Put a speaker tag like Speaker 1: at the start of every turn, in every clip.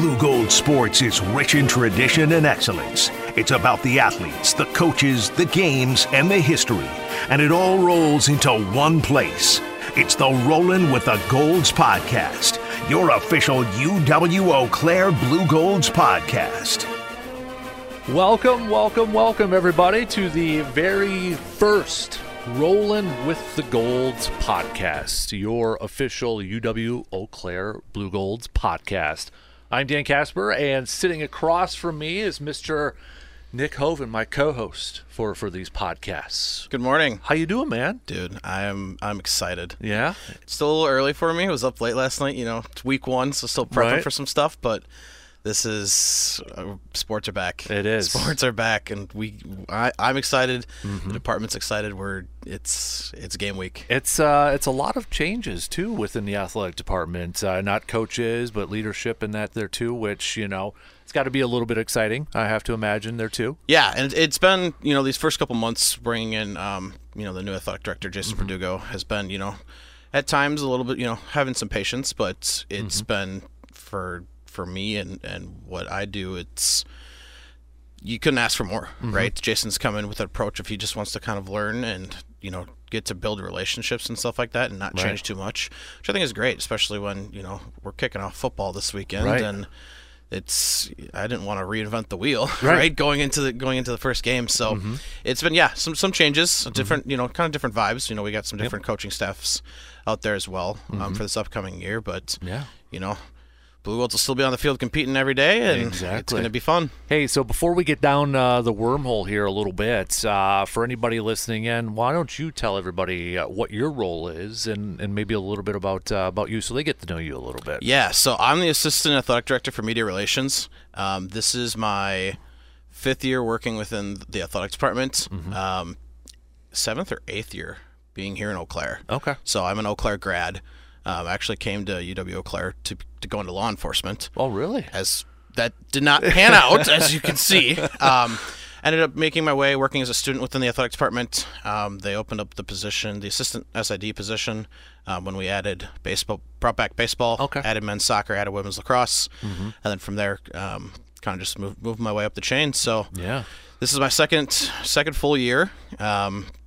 Speaker 1: Blugold Sports is rich in tradition and excellence. It's about the athletes, the coaches, the games, and the history. And it all rolls into one place. It's the Rollin' with the Golds podcast, your official UW Claire Blugolds podcast.
Speaker 2: Welcome, welcome, welcome, everybody, to the very first Rollin' with the Golds podcast, your official UW Eau Claire Blugolds podcast. I'm Dan Kasper, and sitting across from me is Mr. Nick Hoven, my co-host for for these podcasts.
Speaker 3: Good morning,
Speaker 2: How you doing, man?
Speaker 3: dude. I'm I'm excited.
Speaker 2: Yeah,
Speaker 3: It's still a little early for me. I was up late last night. You know, it's week one, so still prepping
Speaker 2: Right.
Speaker 3: for some stuff. But this is uh, sports are back.
Speaker 2: It is.
Speaker 3: sports are back, and we I, I'm excited.
Speaker 2: Mm-hmm.
Speaker 3: The department's excited. We're it's it's game week.
Speaker 2: it's uh, it's a lot of changes too within the athletic department. Uh, not coaches, but leadership in that there too, which you know it's got to be a little bit exciting. I have to imagine there too.
Speaker 3: Yeah, and it's been you know these first couple months bringing in um, you know the new athletic director Jason
Speaker 2: Mm-hmm.
Speaker 3: Verdugo has been you know at times a little bit you know having some patience, but it's
Speaker 2: Mm-hmm.
Speaker 3: been for for me and and what I do it's you couldn't ask for more,
Speaker 2: Mm-hmm.
Speaker 3: right? Jason's come in with an approach if he just wants to kind of learn and you know get to build relationships and stuff like that and not
Speaker 2: Right.
Speaker 3: change too much, which I think is great, especially when you know we're kicking off football this weekend
Speaker 2: Right.
Speaker 3: and it's I didn't want to reinvent the wheel,
Speaker 2: Right. Mm-hmm.
Speaker 3: right? Going into the going into the first game, so it's been yeah some some changes, different you know kind of different vibes. You know we got some different coaching staffs out there as well um, for this upcoming year, but
Speaker 2: Mm-hmm. Yeah.
Speaker 3: you know Blugolds will still be on the field competing every day, and it's going to be fun.
Speaker 2: Hey, so before we get down uh, the wormhole here a little bit, uh, for anybody listening in, why don't you tell everybody uh, what your role is and, and maybe a little bit about uh, about you, so they get to know you a little bit.
Speaker 3: Yeah, so I'm the assistant athletic director for media relations. Um, this is my fifth year working within the athletics department.
Speaker 2: Mm-hmm.
Speaker 3: Um, seventh or eighth year being here in Eau Claire.
Speaker 2: Okay.
Speaker 3: So I'm an Eau Claire grad. Um, I actually came to UW Eau Claire to, to go into law enforcement.
Speaker 2: Oh, really?
Speaker 3: As that did not pan out, as you can see. Um, ended up making my way working as a student within the athletic department. Um, they opened up the position, the assistant SID position, um, when we added baseball, brought back baseball,
Speaker 2: Okay.
Speaker 3: added men's soccer, added women's lacrosse, and then from there, um, kind of just moved, moved my way up the chain. So
Speaker 2: Yeah.
Speaker 3: this is my second second full year.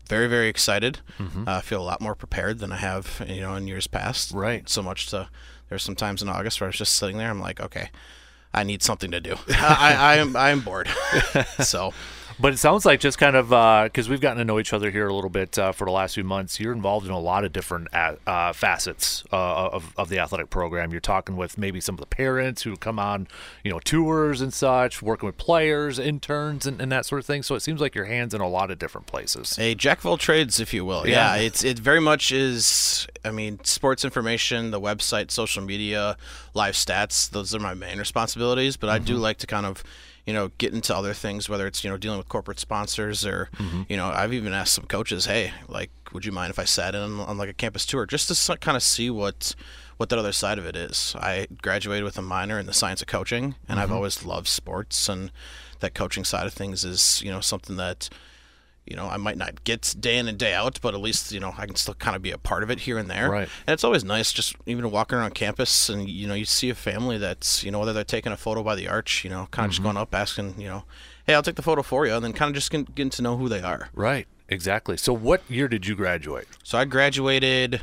Speaker 3: Very very excited. Uh, I feel a lot more prepared than I have you know in years past.
Speaker 2: Right.
Speaker 3: So much to there's some times in August where I was just sitting there. I'm like, okay, I need something to do. I, I am I am bored. so
Speaker 2: But it sounds like just kind of because we've gotten to know each other here a little bit uh, for the last few months. You're involved in a lot of different a- uh, facets uh, of, of the athletic program. You're talking with maybe some of the parents who come on, you know, tours and such, working with players, interns, and, and that sort of thing. So it seems like your hands in a lot of different places.
Speaker 3: a jack of all trades, if you will.
Speaker 2: Yeah.
Speaker 3: Yeah, it's it very much is. I mean, sports information, the website, social media, live stats. Those are my main responsibilities. But I do like to kind of, you know, get into other things. Whether it's you know dealing with corporate sponsors or, mm-hmm. you know, I've even asked some coaches, hey, like, would you mind if I sat in on, on like a campus tour just to kind of see what what that other side of it is. I graduated with a minor in the science of coaching, and I've mm-hmm. always loved sports and that coaching side of things is you know something that you know, I might not get day in and day out, but at least, you know, I can still kind of be a part of it here and there.
Speaker 2: Right.
Speaker 3: And it's always nice just even walking around campus and, you know, you see a family that's, you know, whether they're taking a photo by the arch, you know, kind of just mm-hmm. going up asking, you know, hey, I'll take the photo for you, and then kind of just getting, getting to know who they are.
Speaker 2: Right. Exactly. So what year did you graduate?
Speaker 3: So I graduated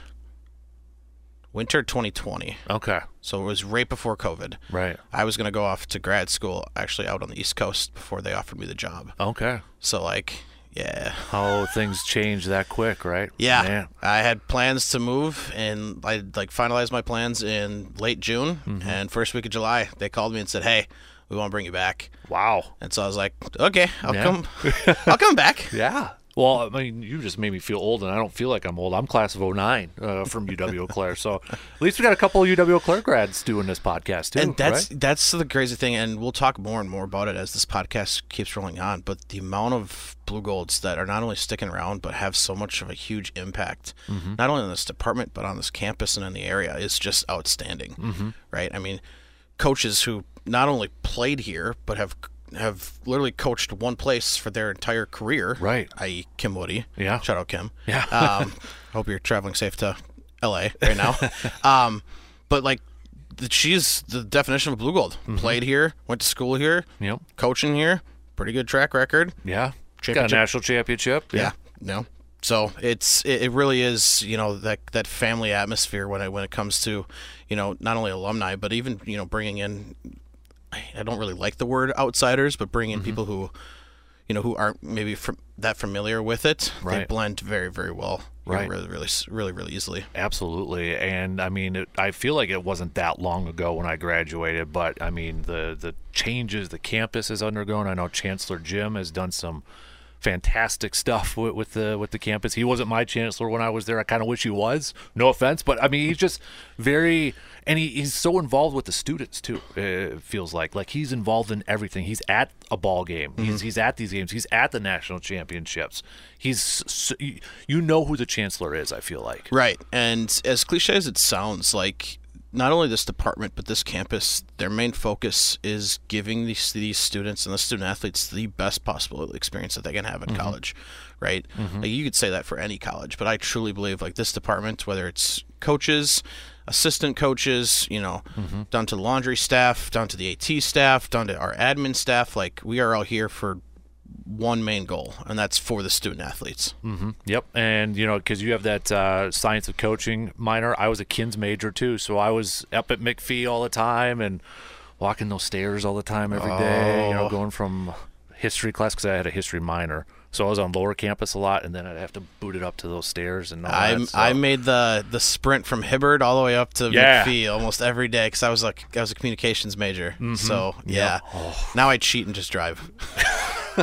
Speaker 3: winter 2020.
Speaker 2: Okay.
Speaker 3: So it was right before COVID.
Speaker 2: Right.
Speaker 3: I was going to go off to grad school actually out on the East Coast before they offered me the job.
Speaker 2: Okay.
Speaker 3: So, like, yeah.
Speaker 2: How things change that quick, right?
Speaker 3: Yeah,
Speaker 2: Man.
Speaker 3: I had plans to move, and I like finalized my plans in late June.
Speaker 2: Mm-hmm.
Speaker 3: And first week of July, they called me and said, "Hey, we want to bring you back."
Speaker 2: Wow.
Speaker 3: And so I was like, "Okay, I'll
Speaker 2: Yeah.
Speaker 3: come. I'll come back."
Speaker 2: Yeah. Well, I mean, you just made me feel old, and I don't feel like I'm old. I'm class of 09 uh, from UW Eau Claire. So at least we got a couple of UW Eau Claire grads doing this podcast, too.
Speaker 3: And that's
Speaker 2: right?
Speaker 3: that's the crazy thing, and we'll talk more and more about it as this podcast keeps rolling on. But the amount of Blugolds that are not only sticking around but have so much of a huge impact,
Speaker 2: Mm-hmm.
Speaker 3: not only on this department but on this campus and in the area, is just outstanding.
Speaker 2: Mm-hmm.
Speaker 3: Right? I mean, coaches who not only played here but have have literally coached one place for their entire career.
Speaker 2: Right.
Speaker 3: I.e., Kim Wudi.
Speaker 2: Yeah.
Speaker 3: Shout out Kim.
Speaker 2: Yeah.
Speaker 3: um, hope you're traveling safe to L.A. right now. um, but like she's the definition of Blugold. Played here, went to school here,
Speaker 2: Yep.
Speaker 3: coaching here, pretty good track record.
Speaker 2: Yeah. Got a national championship.
Speaker 3: Yeah. No. So it's it, it really is you know that that family atmosphere when it when it comes to you know not only alumni but even you know bringing in I don't really like the word outsiders but bringing in mm-hmm. people who you know who aren't maybe fr- that familiar with it they blend very very well know,
Speaker 2: Right.
Speaker 3: really really really really easily
Speaker 2: Absolutely, and I mean, it, I feel like it wasn't that long ago when I graduated, but I mean, the the changes the campus has undergone. I know Chancellor Jim has done some fantastic stuff with, with the with the campus. He wasn't my chancellor when I was there. I kind of wish he was. No offense, but I mean, he's just very and he, he's so involved with the students too. It feels like like he's involved in everything. He's at a ball game. He's mm-hmm. he's at these games. He's at the national championships. He's you- know who the chancellor is. I feel like.
Speaker 3: Right. And as cliche as it sounds, like not only this department but this campus, their main focus is giving these these students and the student athletes the best possible experience that they can have in mm-hmm. college. Right. Mm-hmm. Like you could say that for any college, but I truly believe like this department, whether it's coaches, assistant coaches, you know, down to the laundry staff, down to the AT staff, down to our admin staff, like we are all here for one main goal, and that's for the student athletes.
Speaker 2: Yep, and you know, because you have that uh, science of coaching minor. I was a kins major too, so I was up at McPhee all the time and walking those stairs all the time every day. You know,
Speaker 3: Oh.
Speaker 2: going from history class because I had a history minor, so I was on lower campus a lot, and then I'd have to boot it up to those stairs and all
Speaker 3: I
Speaker 2: that. so-
Speaker 3: I made the the sprint from Hibbard all the way up to
Speaker 2: Yeah.
Speaker 3: McPhee almost every day because I was like I was a communications major.
Speaker 2: Mm-hmm.
Speaker 3: So yeah,
Speaker 2: Oh.
Speaker 3: now I cheat and just drive.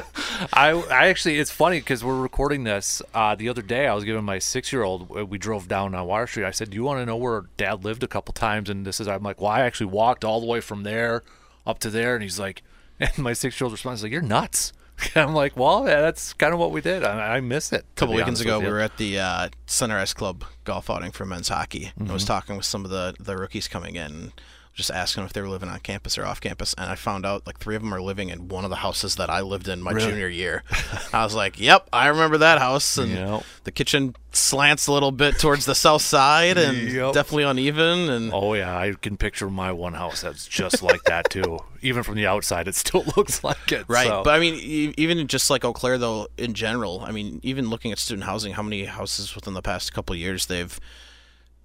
Speaker 2: I, I actually, it's funny because we're recording this. Uh, the other day, I was giving my six year old, we drove down uh, Water Street. I said, Do you want to know where dad lived a couple times? And this is, I'm like, Well, I actually walked all the way from there up to there. And he's like, And my six year old responds, like, You're nuts. I'm like, Well, yeah, that's kind of what we did. I, I miss it.
Speaker 3: A couple weekends ago, we were at the uh, Center S Club golf outing for men's hockey. I
Speaker 2: Mm-hmm.
Speaker 3: was talking with some of the the rookies coming in. Just asking if they were living on campus or off campus, and I found out like three of them are living in one of the houses that I lived in my
Speaker 2: Really?
Speaker 3: junior year. I was like, "Yep, I remember that house." And
Speaker 2: Yep.
Speaker 3: the kitchen slants a little bit towards the south side, and
Speaker 2: Yep.
Speaker 3: definitely uneven. And
Speaker 2: Oh, yeah. I can picture my one house that's just like that, too. Even from the outside, it still looks like it.
Speaker 3: Right,
Speaker 2: so-
Speaker 3: but I mean, e- even just like Eau Claire, though, in general, I mean, even looking at student housing, how many houses within the past couple of years they've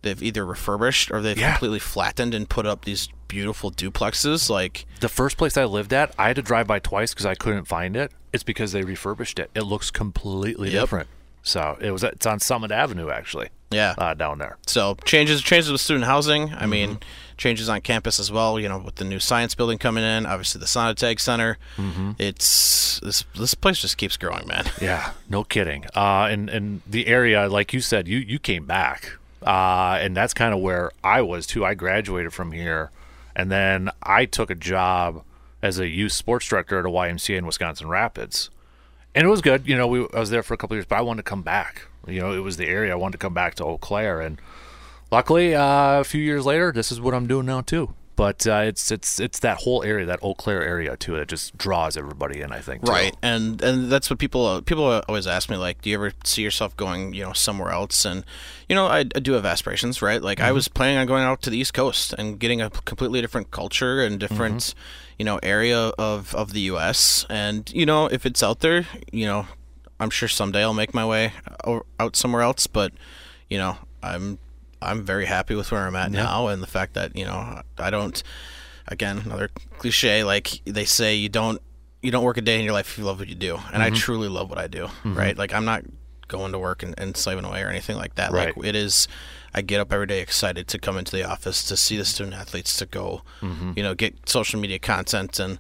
Speaker 3: they've either refurbished or they've
Speaker 2: Yeah.
Speaker 3: completely flattened and put up these beautiful duplexes. Like,
Speaker 2: The first place I lived at, I had to drive by twice because I couldn't find it. It's because they refurbished it. It looks completely
Speaker 3: Yep.
Speaker 2: different. So it was it's on Summit Avenue actually.
Speaker 3: yeah,
Speaker 2: Uh, down there.
Speaker 3: so changes changes with student housing. I mean,
Speaker 2: Mm-hmm.
Speaker 3: changes on campus as well. You know, with the new science building coming in, obviously the Sonnentag Center.
Speaker 2: Mm-hmm.
Speaker 3: It's this this place just keeps growing, man.
Speaker 2: Yeah, no kidding. Uh, and and the area, like you said, you you came back, uh, and that's kind of where I was too. I graduated from here, and then I took a job as a youth sports director at a YMCA in Wisconsin Rapids, and it was good. You know, we I was there for a couple of years, but I wanted to come back. You know, it was the area I wanted to come back to Eau Claire, and luckily, uh, a few years later, this is what I'm doing now too. But uh, it's it's it's that whole area, that Eau Claire area too, that just draws everybody in. I think. too.
Speaker 3: Right, and and that's what people uh, people always ask me like, do you ever see yourself going, you know, somewhere else? And you know, I, I do have aspirations, right? Like I was planning on going out to the East Coast and getting a completely different culture and different, you know, area of of the U.S. And you know, if it's out there, you know, I'm sure someday I'll make my way out somewhere else. But you know, I'm I'm very happy with where I'm at now, and the fact that you know I don't. Again, another cliche. Like they say, you don't you don't work a day in your life if you love what you do, and I mm-hmm. truly love what I do. Mm-hmm. Right? Like I'm not going to work and, and slaving away or anything like that.
Speaker 2: Right.
Speaker 3: Like it is. I get up every day excited to come into the office to see the student athletes to go, mm-hmm. you know, get social media content and.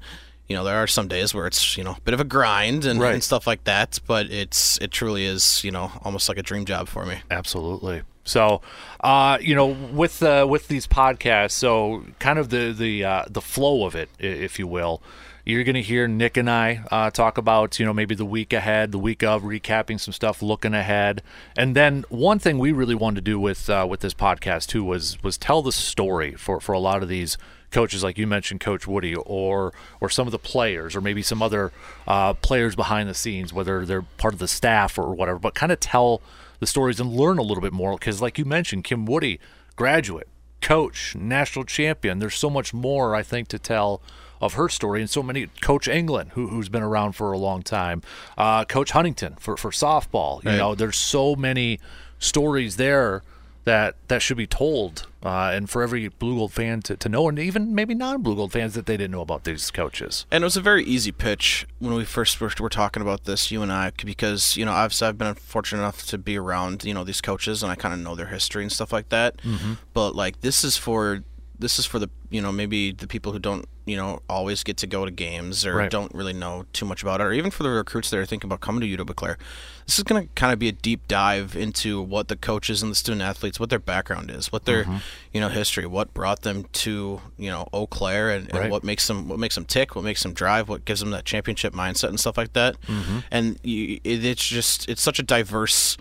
Speaker 3: You know, there are some days where it's you know a bit of a grind and,
Speaker 2: Right.
Speaker 3: and stuff like that, but it's it truly is you know almost like a dream job for me.
Speaker 2: Absolutely. So, uh, you know, with uh, with these podcasts, so kind of the the uh, the flow of it, if you will, you're going to hear Nick and I uh, talk about you know maybe the week ahead, the week of, recapping some stuff, looking ahead, and then one thing we really wanted to do with uh, with this podcast too was was tell the story for for a lot of these coaches like you mentioned coach Wudi or or some of the players or maybe some other uh, players behind the scenes whether they're part of the staff or whatever but kind of tell the stories and learn a little bit more because like you mentioned kim Wudi graduate coach, national champion. There's so much more I think to tell of her story, and so many. Coach Englund, who, who's been around for a long time, uh, Coach Huntington for for softball. You
Speaker 3: Right.
Speaker 2: know, there's so many stories there that that should be told, uh, and for every Blugold fan to, to know, and even maybe non Blugold fans that they didn't know about these coaches.
Speaker 3: And it was a very easy pitch when we first were, were talking about this, you and I, because you know I've I've been fortunate enough to be around you know these coaches and I kind of know their history and stuff like that. Mm-hmm. But like this is for this is for the you know maybe the people who don't you know always get to go to games or
Speaker 2: Right.
Speaker 3: don't really know too much about it, or even for the recruits that are thinking about coming to UW Claire. This is going to kind of be a deep dive into what the coaches and the student athletes, what their background is, what their mm-hmm. you know history, what brought them to you know Eau Claire, and, and what makes them what makes them tick, what makes them drive, what gives them that championship mindset and stuff like that. Mm-hmm. And you, it, it's just it's such a diverse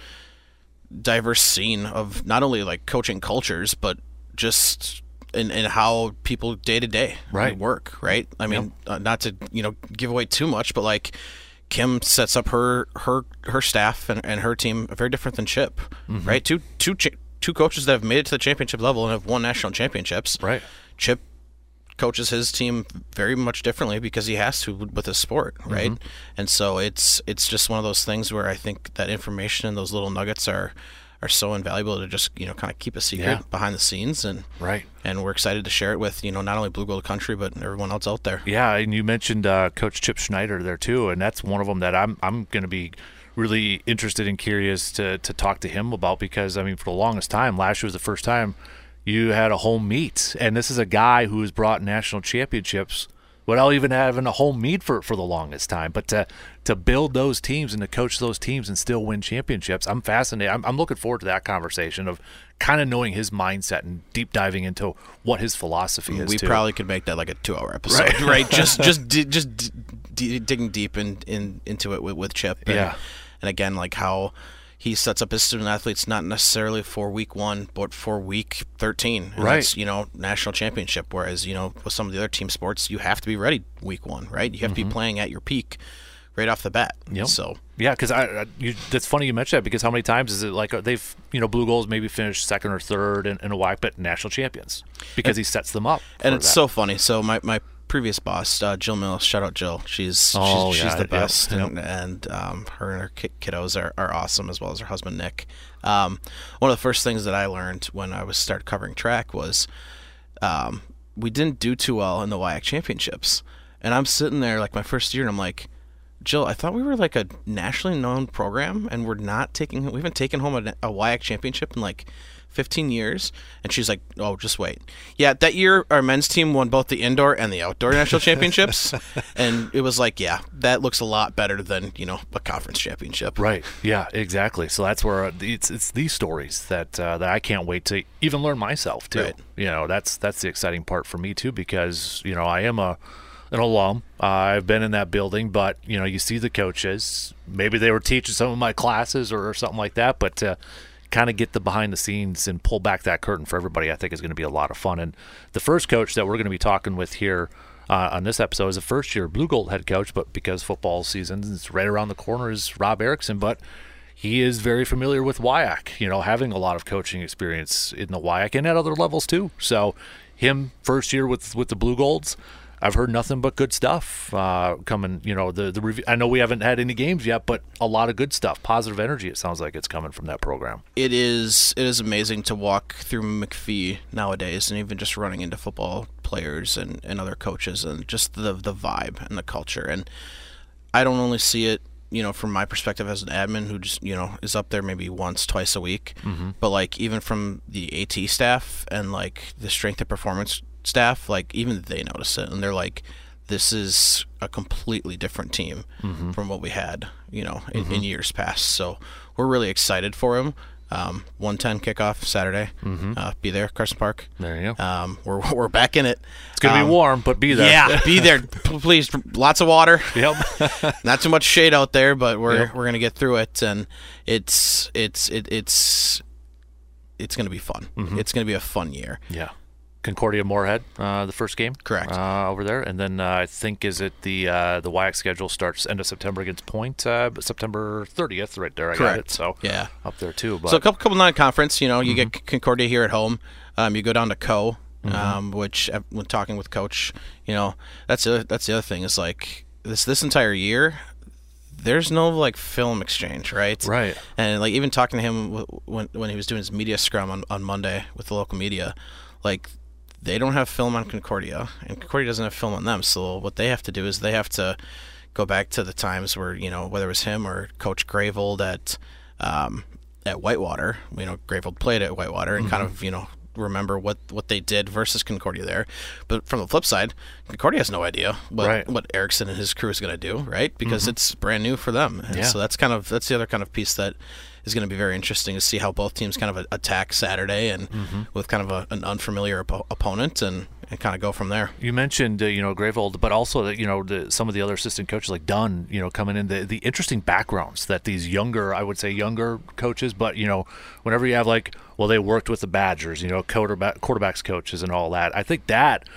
Speaker 3: diverse scene of not only like coaching cultures, but just in, in how people day to day
Speaker 2: Right.
Speaker 3: work. Right. I mean, uh, not to you know give away too much, but like. Kim sets up her her her staff and, and her team very different than Chip,
Speaker 2: Mm-hmm.
Speaker 3: right? Two two two coaches that have made it to the championship level and have won national championships.
Speaker 2: Right.
Speaker 3: Chip coaches his team very much differently because he has to with his sport, right? And so it's it's just one of those things where I think that information and those little nuggets are are so invaluable to just you know kind of keep a secret
Speaker 2: Yeah.
Speaker 3: behind the scenes and
Speaker 2: Right.
Speaker 3: and we're excited to share it with you know not only Blugold Country but everyone else out there.
Speaker 2: Yeah, and you mentioned uh, Coach Chip Schneider there too, and that's one of them that I'm I'm going to be really interested and curious to to talk to him about because I mean for the longest time last year was the first time you had a home meet, and this is a guy who has brought national championships without even having a home meet for for the longest time. But to to build those teams and to coach those teams and still win championships, I'm fascinated. I'm, I'm looking forward to that conversation of kind of knowing his mindset and deep diving into what his philosophy mm, is.
Speaker 3: we
Speaker 2: too.
Speaker 3: probably could make that like a two-hour episode, right? just just just d- d- digging deep in, in into it with, with Chip. And,
Speaker 2: Yeah.
Speaker 3: and again, like how he sets up his student athletes not necessarily for week one, but for week thirteen. And
Speaker 2: Right.
Speaker 3: That's, you know, national championship. Whereas you know, with some of the other team sports, you have to be ready week one, right? You have to be playing at your peak right off the bat.
Speaker 2: Mm-hmm. Yep.
Speaker 3: So
Speaker 2: Yeah, because I, I you, that's funny you mentioned that because how many times is it like uh, they've you know Blugolds maybe finished second or third in, in a while, but national champions because he sets them up.
Speaker 3: and it's
Speaker 2: that.
Speaker 3: so funny. So my, my previous boss, uh, Jill Mills, shout out Jill. She's
Speaker 2: Oh,
Speaker 3: she's, she's the best,
Speaker 2: yep.
Speaker 3: and, and um, her and her kiddos are, are awesome as well as her husband Nick. Um, one of the first things that I learned when I was started covering track was um, we didn't do too well in the WIAC championships, and I'm sitting there like my first year, and I'm like. Jill, I thought we were like a nationally known program, and we're not taking. We haven't taken home a, a WIAC championship in like 15 years. And she's like, "Oh, just wait." Yeah, that year our men's team won both the indoor and the outdoor national championships, and it was like, yeah, that looks a lot better than you know a conference championship.
Speaker 2: Right. Yeah. Exactly. So that's where uh, it's it's these stories that uh, that I can't wait to even learn myself too.
Speaker 3: Right.
Speaker 2: You know, that's that's the exciting part for me too because you know I am a an alum. Uh, I've been in that building, but you know you see the coaches. Maybe they were teaching some of my classes or, or something like that, but. Uh, Kind of get the behind the scenes and pull back that curtain for everybody. I think is going to be a lot of fun. And the first coach that we're going to be talking with here uh, on this episode is a first year Blugold head coach, but because football season is right around the corner, is Rob Erickson. But he is very familiar with WIAC, you know, having a lot of coaching experience in the WIAC and at other levels too. So, him first year with with the Blugolds, I've heard nothing but good stuff uh, coming. You know, the the review. I know we haven't had any games yet, but a lot of good stuff, positive energy. It sounds like it's coming from that program.
Speaker 3: It is it is amazing to walk through McPhee nowadays, and even just running into football players and, and other coaches, and just the the vibe and the culture. And I don't only see it, you know, from my perspective as an admin who just you know is up there maybe once twice a week, but like even from the AT staff and like the strength and performance staff, like even they notice it, and they're like. This is a completely different team from what we had, you know, in, in years past. So we're really excited for him. Um, 110 kickoff Saturday. Uh, be there, Carson Park.
Speaker 2: There you go.
Speaker 3: Um, we're we're back in it.
Speaker 2: It's gonna
Speaker 3: Um,
Speaker 2: be warm, but be there.
Speaker 3: Yeah, be there, P- please. Lots of water.
Speaker 2: Yep.
Speaker 3: Not too much shade out there, but we're
Speaker 2: Yep.
Speaker 3: we're gonna get through it, and it's it's it, it's it's gonna be fun.
Speaker 2: Mm-hmm.
Speaker 3: It's gonna be a fun year.
Speaker 2: yeah. Concordia Moorhead, uh, the first game.
Speaker 3: Correct.
Speaker 2: Uh, over there, and then uh, I think is it the uh, the WIAC schedule starts end of September against Point, uh, September 30th, right there. I got it.
Speaker 3: Correct.
Speaker 2: So
Speaker 3: Yeah.
Speaker 2: up there too. But
Speaker 3: So a couple couple non-conference, you know, you
Speaker 2: Mm-hmm.
Speaker 3: get Concordia here at home. Um, you go down to Co, um, which uh, when talking with Coach, you know, that's the that's the other thing is like this this entire year, there's no like film exchange, right?
Speaker 2: Right.
Speaker 3: And like even talking to him w- when when he was doing his media scrum on on Monday with the local media, like they don't have film on Concordia, and Concordia doesn't have film on them. So what they have to do is they have to go back to the times where you know whether it was him or Coach Gravold at um, at Whitewater. You know, Gravold played at Whitewater and kind of you know remember what what they did versus Concordia there. But from the flip side, Concordia has no idea what
Speaker 2: Right.
Speaker 3: what Erickson and his crew is going to do, right? Because it's brand new for them. And
Speaker 2: Yeah.
Speaker 3: so that's kind of that's the other kind of piece that is going to be very interesting to see how both teams kind of attack Saturday and with kind of a, an unfamiliar oppo- opponent and, and kind of go from there.
Speaker 2: You mentioned, uh, you know, Gravold, but also that you know the, some of the other assistant coaches like Dunn, you know, coming in the the interesting backgrounds that these younger, I would say younger coaches, but you know, whenever you have like, well, they worked with the Badgers, you know, quarterback quarterbacks coaches and all that. I think that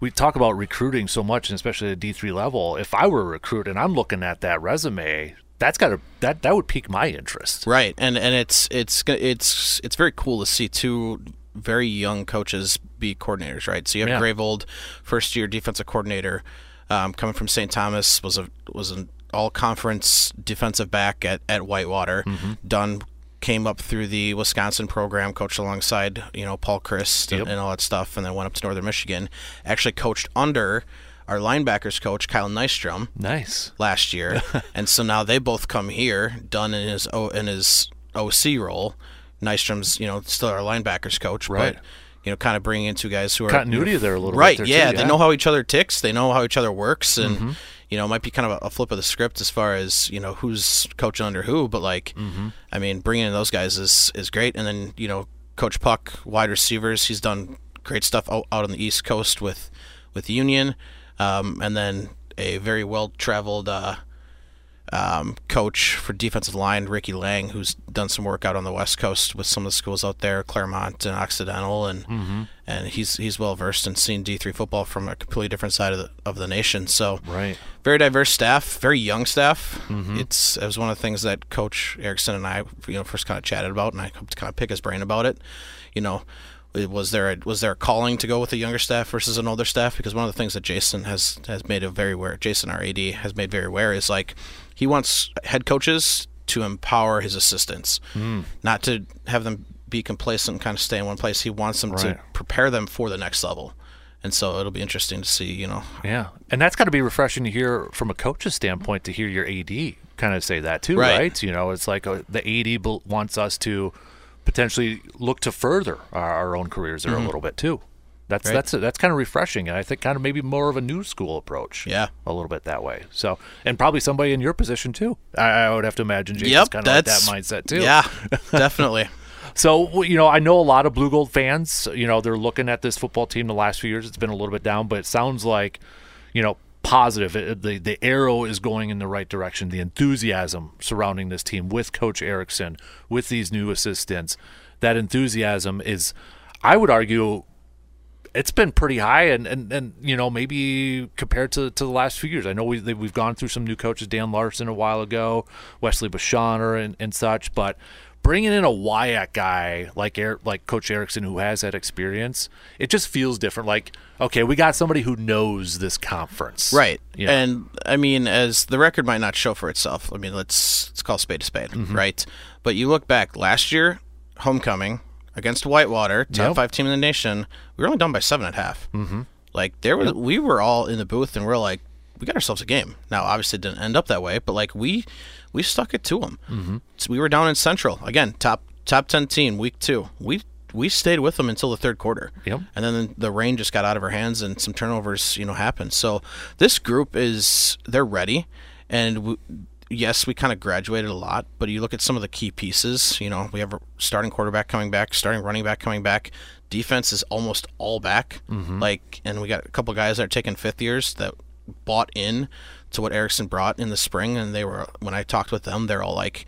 Speaker 2: we talk about recruiting so much, and especially at D three level. If I were a recruit and I'm looking at that resume, that's got to that that would pique my interest.
Speaker 3: Right, and and it's it's it's it's very cool to see two very young coaches be coordinators. Right, so you have
Speaker 2: Yeah.
Speaker 3: Gravold, first year defensive coordinator, um, coming from St. Thomas, was a was an all conference defensive back at at Whitewater. Dunn came up through the Wisconsin program, coached alongside you know Paul Chryst and, and all that stuff, and then went up to Northern Michigan. Actually coached under our linebackers coach Kyle Nystrom
Speaker 2: Nice.
Speaker 3: last year, and so now they both come here, Dunn in his o, in his OC role. Nystrom's, you know, still our linebackers coach,
Speaker 2: Right.
Speaker 3: but you know, kind of bringing in two guys who are
Speaker 2: Continuity there a little bit
Speaker 3: right.
Speaker 2: there,
Speaker 3: yeah,
Speaker 2: too,
Speaker 3: they know how each other ticks, they know how each other works, and
Speaker 2: Mm-hmm.
Speaker 3: you know, it might be kind of a, a flip of the script as far as you know who's coaching under who, but like,
Speaker 2: Mm-hmm.
Speaker 3: I mean, bringing in those guys is is great, and then you know, Coach Puck, wide receivers, he's done great stuff out, out on the East Coast with with Union, um, and then a very well traveled. Uh, um, coach for defensive line, Ricky Lang, who's done some work out on the West Coast with some of the schools out there, Claremont and Occidental, and
Speaker 2: Mm-hmm.
Speaker 3: and he's he's well versed in seeing D three football from a completely different side of the of the nation. So
Speaker 2: Right.
Speaker 3: very diverse staff, very young staff.
Speaker 2: Mm-hmm.
Speaker 3: It's it was one of the things that Coach Erickson and I, you know, first kind of chatted about, and I hope to kind of pick his brain about it. You know, was there a, was there a calling to go with a younger staff versus an older staff? Because one of the things that Jason has has made it very aware, Jason our AD has made very aware is like he wants head coaches to empower his assistants,
Speaker 2: Hmm.
Speaker 3: not to have them be complacent and kind of stay in one place. He wants them
Speaker 2: Right.
Speaker 3: to prepare them for the next level. And so it'll be interesting to see, you know,
Speaker 2: Yeah, and that's got to be refreshing to hear from a coach's standpoint to hear your AD kind of say that too, right?
Speaker 3: Right.
Speaker 2: You know, it's like uh the AD wants us to potentially look to further our, our own careers there a little bit too. That's
Speaker 3: Mm-hmm. Right.
Speaker 2: that's that's kind of refreshing, and I think kind of maybe more of a new school approach.
Speaker 3: Yeah.
Speaker 2: a little bit that way. So, and probably somebody in your position too. I, I would have to imagine Jason's
Speaker 3: yep,
Speaker 2: kind of like that mindset too.
Speaker 3: Yeah, definitely.
Speaker 2: So you know, I know a lot of Blugold fans. You know, they're looking at this football team the last few years. It's been a little bit down, but it sounds like, you know, positive. It, the the arrow is going in the right direction. The enthusiasm surrounding this team with Coach Erickson, with these new assistants, that enthusiasm is, I would argue. It's been pretty high, and, and, and you know maybe compared to, to the last few years. I know we, we've gone through some new coaches, Dan Larson a while ago, Wesley Beschorner and, and such, but bringing in a WIAC guy like Er- like Coach Erickson who has that experience, it just feels different. Like, okay, we got somebody who knows this conference,
Speaker 3: Right.
Speaker 2: Yeah.
Speaker 3: And I mean, as the record might not show for itself. I mean, let's let's call spade a spade,
Speaker 2: Mm-hmm.
Speaker 3: right? But you look back last year, homecoming against Whitewater, top
Speaker 2: Yep.
Speaker 3: five team in the nation. We were only done by seven and a half. Mm-hmm. Like there was, we were all in the booth, and we're like, we got ourselves a game. Now, obviously, it didn't end up that way, but like we we stuck it to them. Mm-hmm. So we were down in Central again, top top ten team, week two. We we stayed with them until the third quarter.
Speaker 2: Yep.
Speaker 3: And then the rain just got out of our hands and some turnovers, you know, happened. So this group is they're ready, and w yes, we kind of graduated a lot, but you look at some of the key pieces. You know, we have a starting quarterback coming back, starting running back coming back. Defense is almost all back. Like, and we got a couple guys that are taking fifth years that bought in to what Erickson brought in the spring, and they were when I talked with them, they're all like,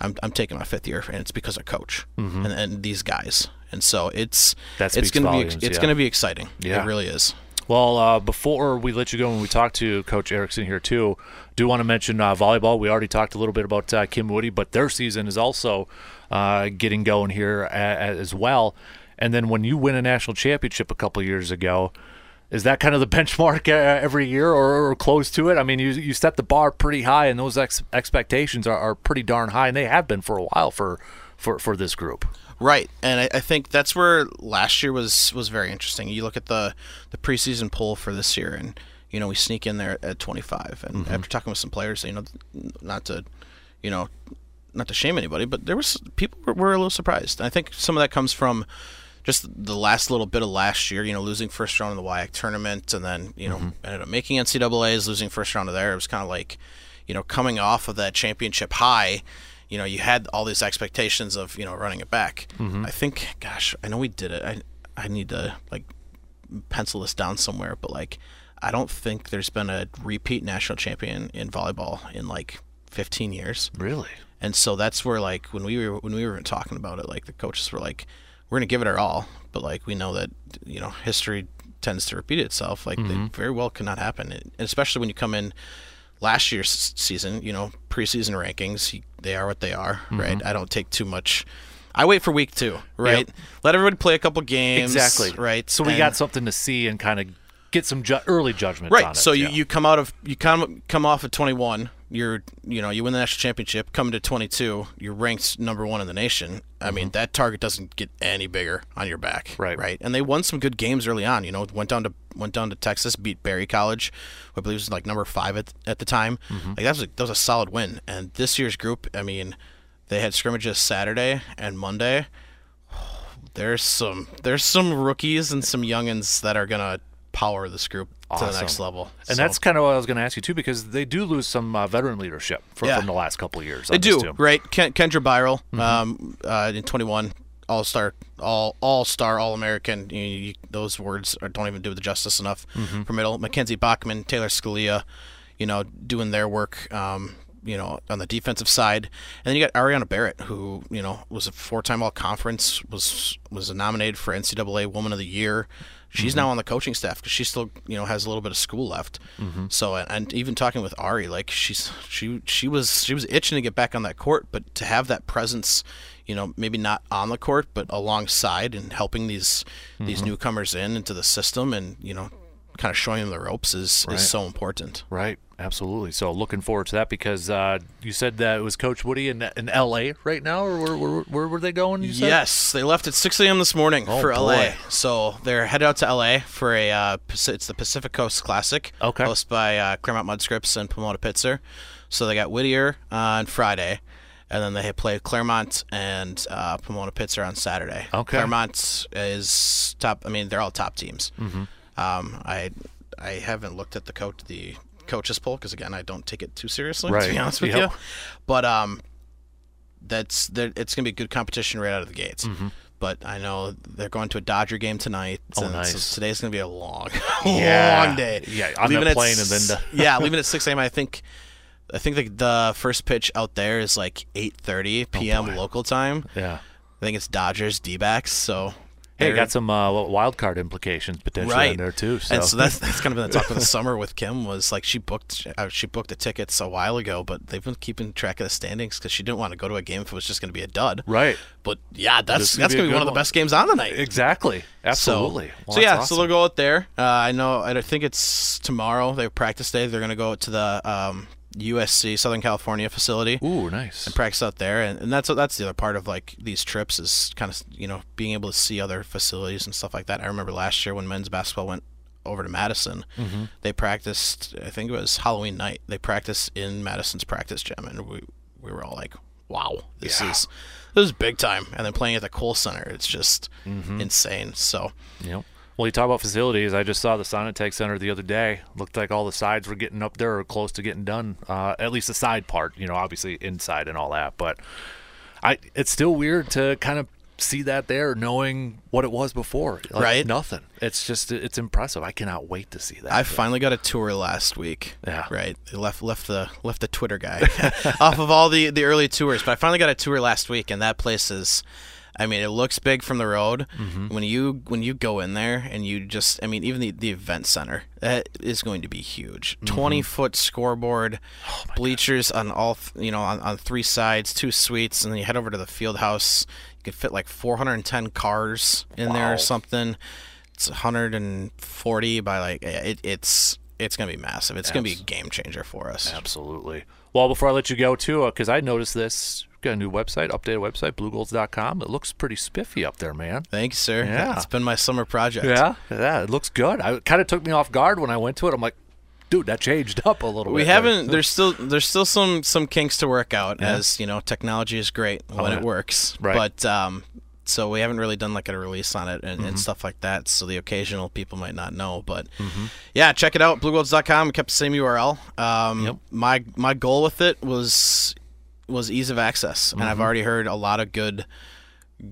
Speaker 3: I'm I'm taking my fifth year, and it's because of coach and, and these guys. And so it's
Speaker 2: That
Speaker 3: it's gonna
Speaker 2: volumes,
Speaker 3: be it's
Speaker 2: yeah.
Speaker 3: gonna be exciting.
Speaker 2: Yeah.
Speaker 3: It really is.
Speaker 2: Well, uh, before we let you go, when we talked to Coach Erickson here too, do want to mention uh, volleyball. We already talked a little bit about uh, Kim Wudi, but their season is also uh, getting going here as well. And then when you win a national championship a couple years ago, is that kind of the benchmark uh, every year or, or close to it? I mean, you you set the bar pretty high, and those ex- expectations are, are pretty darn high, and they have been for a while for for, for this group.
Speaker 3: Right, and I, I think that's where last year was was very interesting. You look at the the preseason poll for this year, and you know we sneak in there at 25. And after talking with some players, you know, not to, you know, not to shame anybody, but there was people were, were a little surprised. And I think some of that comes from just the last little bit of last year. You know, losing first round of the WIAC tournament, and then you know mm-hmm. ended up making NCAA's, losing first round of there. It was kind of like, you know, coming off of that championship high you know, you had all these expectations of you know running it back. Mm-hmm. I think, gosh, I know we did it. I I need to like pencil this down somewhere, but like, I don't think there's been a repeat national champion in volleyball in like 15 years.
Speaker 2: Really?
Speaker 3: And so that's where like when we were when we were talking about it, like the coaches were like, we're gonna give it our all, but like we know that you know history tends to repeat itself. Like they mm-hmm. very well could not happen, and especially when you come in last year's season. You know, preseason rankings, they are what they are, mm-hmm. right? I don't take too much. I wait for week two, right? Let everybody play a couple games,
Speaker 2: Exactly.
Speaker 3: right?
Speaker 2: So we
Speaker 3: And-
Speaker 2: got something to see and kind of get some ju- early judgment.
Speaker 3: right
Speaker 2: on it.
Speaker 3: so you,
Speaker 2: yeah.
Speaker 3: you come out of you come come off at 21 you're you know you win the national championship come to 22 you're ranked number one in the nation i mean that target doesn't get any bigger on your back
Speaker 2: Mm-hmm. Right.
Speaker 3: right and they won some good games early on you know went down to went down to texas beat Berry college i believe was like number five at, at the time
Speaker 2: Mm-hmm.
Speaker 3: like that was a, that was a solid win and this year's group i mean they had scrimmages saturday and monday there's some there's some rookies and some youngins that are gonna power this group to the next level.
Speaker 2: And
Speaker 3: So-
Speaker 2: that's kind of what I was going to ask you too, because they do lose some uh, veteran leadership from,
Speaker 3: Yeah.
Speaker 2: from the last couple of years.
Speaker 3: they do
Speaker 2: team.
Speaker 3: right. Ken, Kendra Byral,
Speaker 2: Mm-hmm.
Speaker 3: um, uh, in 21, all star, all all star, all American. You, you, those words are, don't even do the justice enough
Speaker 2: Mm-hmm.
Speaker 3: for middle. Mackenzie Bachman, Taylor Scalia, you know, doing their work. Um, you know, on the defensive side, and then you got Ariana Barrett, who you know was a four-time All-Conference, was was nominated for NCAA Woman of the Year. She's
Speaker 2: Mm-hmm.
Speaker 3: now on the coaching staff because she still, you know, has a little bit of school left.
Speaker 2: Mm-hmm.
Speaker 3: So, and, and even talking with Ari, like she's she she was she was itching to get back on that court, but to have that presence, you know, maybe not on the court, but alongside and helping these these
Speaker 2: Mm-hmm.
Speaker 3: newcomers in into the system, and you know, kind of showing them the ropes is
Speaker 2: Right.
Speaker 3: is so important.
Speaker 2: Right, absolutely. So looking forward to that because uh, you said that it was Coach Wudi in, in L.A. right now, or where, where, where were they going?
Speaker 3: Yes, they left at 6 a.m. this morning
Speaker 2: Oh,
Speaker 3: for
Speaker 2: boy.
Speaker 3: LA. So they're headed out to LA for a uh, it's the Pacific Coast Classic,
Speaker 2: Okay.
Speaker 3: hosted by uh, Claremont Mudd-Scripps and Pomona Pitzer. So they got Whittier on Friday, and then they play Claremont and uh, Pomona Pitzer on Saturday.
Speaker 2: Okay.
Speaker 3: Claremont is top. I mean, they're all top teams.
Speaker 2: Mm-hmm.
Speaker 3: Um, I I haven't looked at the coach the coaches poll because again I don't take it too seriously
Speaker 2: Right.
Speaker 3: to be honest with
Speaker 2: Yep.
Speaker 3: you, but um that's that it's gonna be good competition right out of the gates. But I know they're going to a Dodger game tonight.
Speaker 2: Mm-hmm. Oh, nice.
Speaker 3: So today's gonna be a long,
Speaker 2: Yeah.
Speaker 3: long day.
Speaker 2: Yeah, on
Speaker 3: Leaving at
Speaker 2: plane and then to-
Speaker 3: yeah, leaving at six a.m. I think. I think the, the first pitch out there is like 8:30 p.m.
Speaker 2: Oh,
Speaker 3: local time.
Speaker 2: Yeah.
Speaker 3: I think it's Dodgers D-backs. So
Speaker 2: Hey, got some uh, wild card implications potentially
Speaker 3: right
Speaker 2: in there too. So.
Speaker 3: And so that's that's kind of been the talk of the summer with Kim was like she booked uh, she booked the tickets a while ago, but they've been keeping track of the standings because she didn't want to go to a game if it was just going to be a dud.
Speaker 2: right.
Speaker 3: But yeah, that's
Speaker 2: gonna
Speaker 3: that's going to be one of the best games on the night.
Speaker 2: Exactly. Absolutely.
Speaker 3: So,
Speaker 2: Well,
Speaker 3: so yeah,
Speaker 2: that's
Speaker 3: so they'll go out there. Uh, I know. I think it's tomorrow. They have practice day. They're going to go out to the um, USC Southern California facility
Speaker 2: Ooh, nice.
Speaker 3: and practice out there. And, and that's that's the other part of like these trips is kind of you know being able to see other facilities and stuff like that. I remember last year when men's basketball went over to Madison,
Speaker 2: Mm-hmm.
Speaker 3: they practiced. I think it was Halloween night. They practiced in Madison's practice gym, and we we were all like, "Wow, this
Speaker 2: Yeah.
Speaker 3: is this is big time." And then playing at the Kohl Center, it's just
Speaker 2: Mm-hmm.
Speaker 3: insane. So
Speaker 2: Yep. Well, you talk about facilities. I just saw the Sonnentag Center the other day. Looked like all the sides were getting up there or close to getting done. Uh, at least the side part, you know, obviously inside and all that. But I, it's still weird to kind of see that there, knowing what it was before. Like,
Speaker 3: Right.
Speaker 2: Nothing. It's just it's impressive. I cannot wait to see that.
Speaker 3: I finally got a tour last week.
Speaker 2: Yeah.
Speaker 3: Right. They left left the left the Twitter guy off of all the the early tours, but I finally got a tour last week, and that place is. I mean, it looks big from the road.
Speaker 2: Mm-hmm.
Speaker 3: When you when you go in there and you just, I mean, even the, the event center that is going to be huge.
Speaker 2: Mm-hmm.
Speaker 3: 20 foot scoreboard,
Speaker 2: Oh
Speaker 3: bleachers on all you know on, on three sides, two suites, and then you head over to the field house. You could fit like 410 cars in there or something. It's 140 by like it, it's it's gonna be massive. It's gonna be a game changer for us.
Speaker 2: Absolutely. Well, before I let you go, too, because I noticed this, got a new website, updated website, bluegolds.com. It looks pretty spiffy up there, man.
Speaker 3: Thanks, sir.
Speaker 2: Yeah.
Speaker 3: It's been my summer project.
Speaker 2: Yeah, yeah, it looks good. I kind of took me off guard when I went to it. I'm like, dude, that changed up a little
Speaker 3: We
Speaker 2: bit.
Speaker 3: We haven't. There's still there's still some some kinks to work out.
Speaker 2: Yeah.
Speaker 3: As you know, technology is great when
Speaker 2: yeah.
Speaker 3: it works.
Speaker 2: Right.
Speaker 3: But um, so we haven't really done like a release on it and,
Speaker 2: Mm-hmm.
Speaker 3: and stuff like that. So the occasional people might not know, but yeah, check it out. BlueGolds.com. We kept the same URL. Um,
Speaker 2: Yep.
Speaker 3: My my goal with it was was ease of access, and
Speaker 2: Mm-hmm.
Speaker 3: I've already heard a lot of good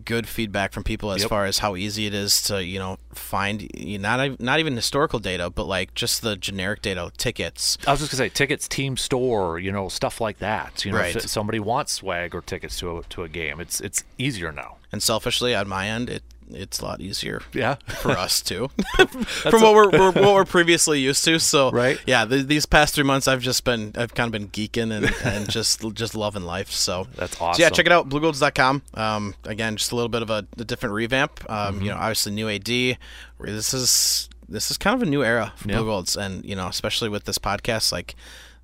Speaker 3: good feedback from people as
Speaker 2: Yep.
Speaker 3: far as how easy it is to you know find you not not even historical data but like just the generic data tickets
Speaker 2: I was just gonna say tickets, team store, you know, stuff like that. You know,
Speaker 3: Right.
Speaker 2: if somebody wants swag or tickets to a, to a game, it's it's easier now.
Speaker 3: and selfishly on my end it it's a lot easier
Speaker 2: Yeah.
Speaker 3: for us too from what we're, we're what we're previously used to so
Speaker 2: Right.
Speaker 3: yeah th- these past three months i've just been i've kind of been geeking and, and just just loving life so
Speaker 2: That's
Speaker 3: So yeah check it out bluegolds.com um again just a little bit of a, a different revamp um
Speaker 2: Mm-hmm.
Speaker 3: you know obviously new ad this is this is kind of a new era for
Speaker 2: Yeah.
Speaker 3: Blugolds and you know especially with this podcast like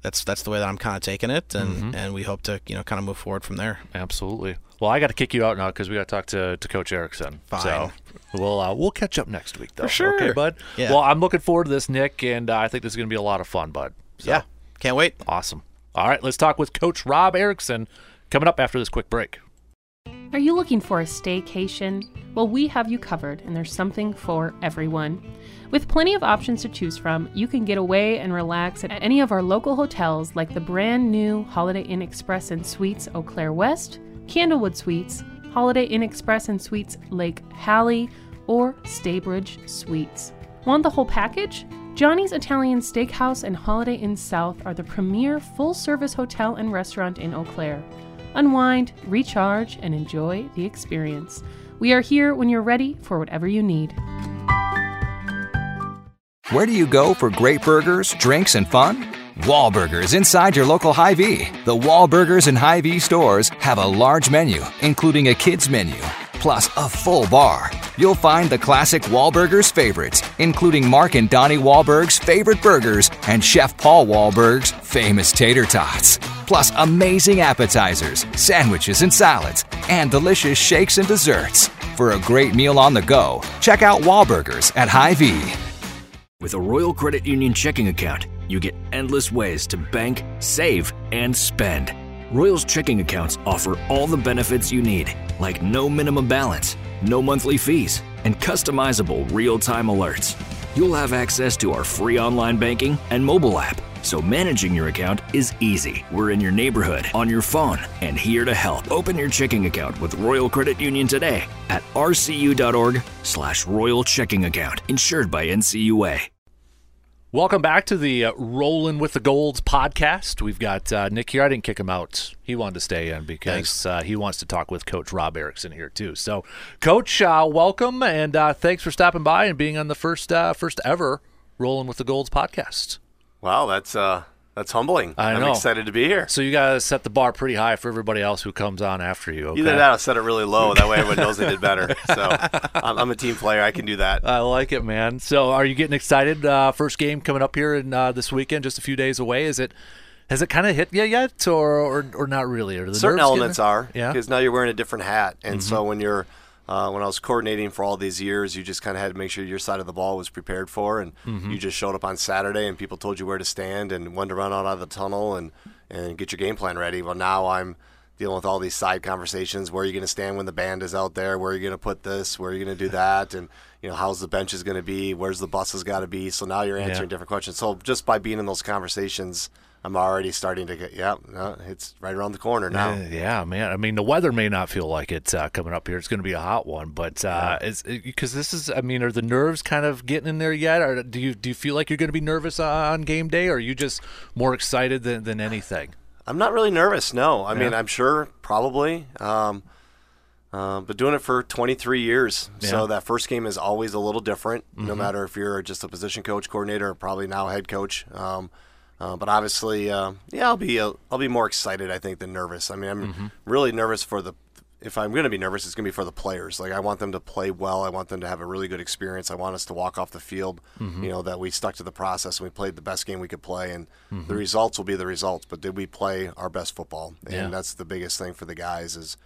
Speaker 3: that's that's the way that i'm kind of taking it and
Speaker 2: Mm-hmm.
Speaker 3: and we hope to you know kind of move forward from there
Speaker 2: Absolutely. Well, I got to kick you out now because we got to talk to, to Coach Erickson.
Speaker 3: Fine.
Speaker 2: So we'll uh, we'll catch up next week, though.
Speaker 3: For sure.
Speaker 2: Okay, bud.
Speaker 3: Yeah.
Speaker 2: Well, I'm looking forward to this, Nick, and uh, I think this is going to be a lot of fun, bud. So,
Speaker 3: yeah can't wait
Speaker 2: Awesome. All right, let's talk with Coach Rob Erickson coming up after this quick break.
Speaker 4: Are you looking for a staycation? Well, we have you covered, and there's something for everyone. With plenty of options to choose from, you can get away and relax at any of our local hotels like the brand new Holiday Inn Express and Suites Eau Claire West, Candlewood Suites, Holiday Inn Express and Suites Lake Hallie, or Staybridge Suites. Want the whole package? Johnny's Italian Steakhouse and Holiday Inn South are the premier full service hotel and restaurant in Eau Claire. Unwind, recharge, and enjoy the experience. We are here when you're ready for whatever you need.
Speaker 5: Where do you go for great burgers, drinks, and fun? Wahlburgers inside your local Hy-Vee. The Wahlburgers and Hy-Vee stores have a large menu, including a kids menu, plus a full bar. You'll find the classic Wahlburgers favorites, including Mark and Donnie Wahlberg's favorite burgers and Chef Paul Wahlberg's famous tater tots. Plus amazing appetizers, sandwiches and salads, and delicious shakes and desserts. For a great meal on the go, check out Wahlburgers at Hy-Vee.
Speaker 6: With a Royal Credit Union checking account, you get endless ways to bank, save, and spend. Royal's checking accounts offer all the benefits you need, like no minimum balance, no monthly fees, and customizable real time alerts. You'll have access to our free online banking and mobile app, so managing your account is easy. We're in your neighborhood, on your phone, and here to help. Open your checking account with Royal Credit Union today at rcu.org slash royal checking account, insured by NCUA.
Speaker 2: Welcome back to the uh, Rolling with the Golds podcast. We've got uh, Nick here. I didn't kick him out. He wanted to stay in because uh, he wants to talk with Coach Rob Erickson here too. So, Coach, uh, welcome and uh, thanks for stopping by and being on the first uh, first ever Rolling with the Golds podcast.
Speaker 7: Wow, that's uh that's humbling.
Speaker 2: I
Speaker 7: am excited to be here.
Speaker 2: So you guys set the bar pretty high for everybody else who comes on after you. Okay?
Speaker 7: Either that or set it really low. That way everyone knows they did better. So I'm, I'm a team player. I can do that.
Speaker 2: I like it, man. So, are you getting excited? Uh, first game coming up here in uh, this weekend, just a few days away. Is it? Has it kind of hit you yet, or or, or not really? Or the
Speaker 7: Certain elements are.
Speaker 2: Yeah. Mm-hmm.
Speaker 7: Because now you're wearing a different hat, and so when you're uh, when I was coordinating for all these years, you just kind of had to make sure your side of the ball was prepared for, and
Speaker 2: Mm-hmm.
Speaker 7: you just showed up on Saturday, and people told you where to stand and when to run out of the tunnel and and get your game plan ready. Well, now I'm dealing with all these side conversations. Where are you going to stand when the band is out there? Where are you going to put this? Where are you going to do that? And you know, how's the benches going to be? Where's the buses got to be? So now you're answering different questions. So just by being in those conversations, I'm already starting to get. Yeah, no, it's right around the corner now.
Speaker 2: Uh, yeah, man. I mean, the weather may not feel like it's uh, coming up here. It's going to be a hot one, but uh, it's because this is. I mean, are the nerves kind of getting in there yet? Or do you do you feel like you're going to be nervous on game day, or are you just more excited than, than anything?
Speaker 7: I'm not really nervous. No, I mean, I'm sure probably. Um, uh, but doing it for 23 years,
Speaker 2: Yeah.
Speaker 7: so that first game is always a little different. No matter if you're just a position coach, coordinator, or probably now head coach. Um, uh, but obviously, uh, yeah, I'll be uh, I'll be more excited, I think, than nervous. I mean, I'm really nervous for the. If I'm going to be nervous, it's going to be for the players. Like I want them to play well. I want them to have a really good experience. I want us to walk off the field, you know, that we stuck to the process and we played the best game we could play. And the results will be the results. But did we play our best football? And
Speaker 2: Yeah.
Speaker 7: that's the biggest thing for the guys is,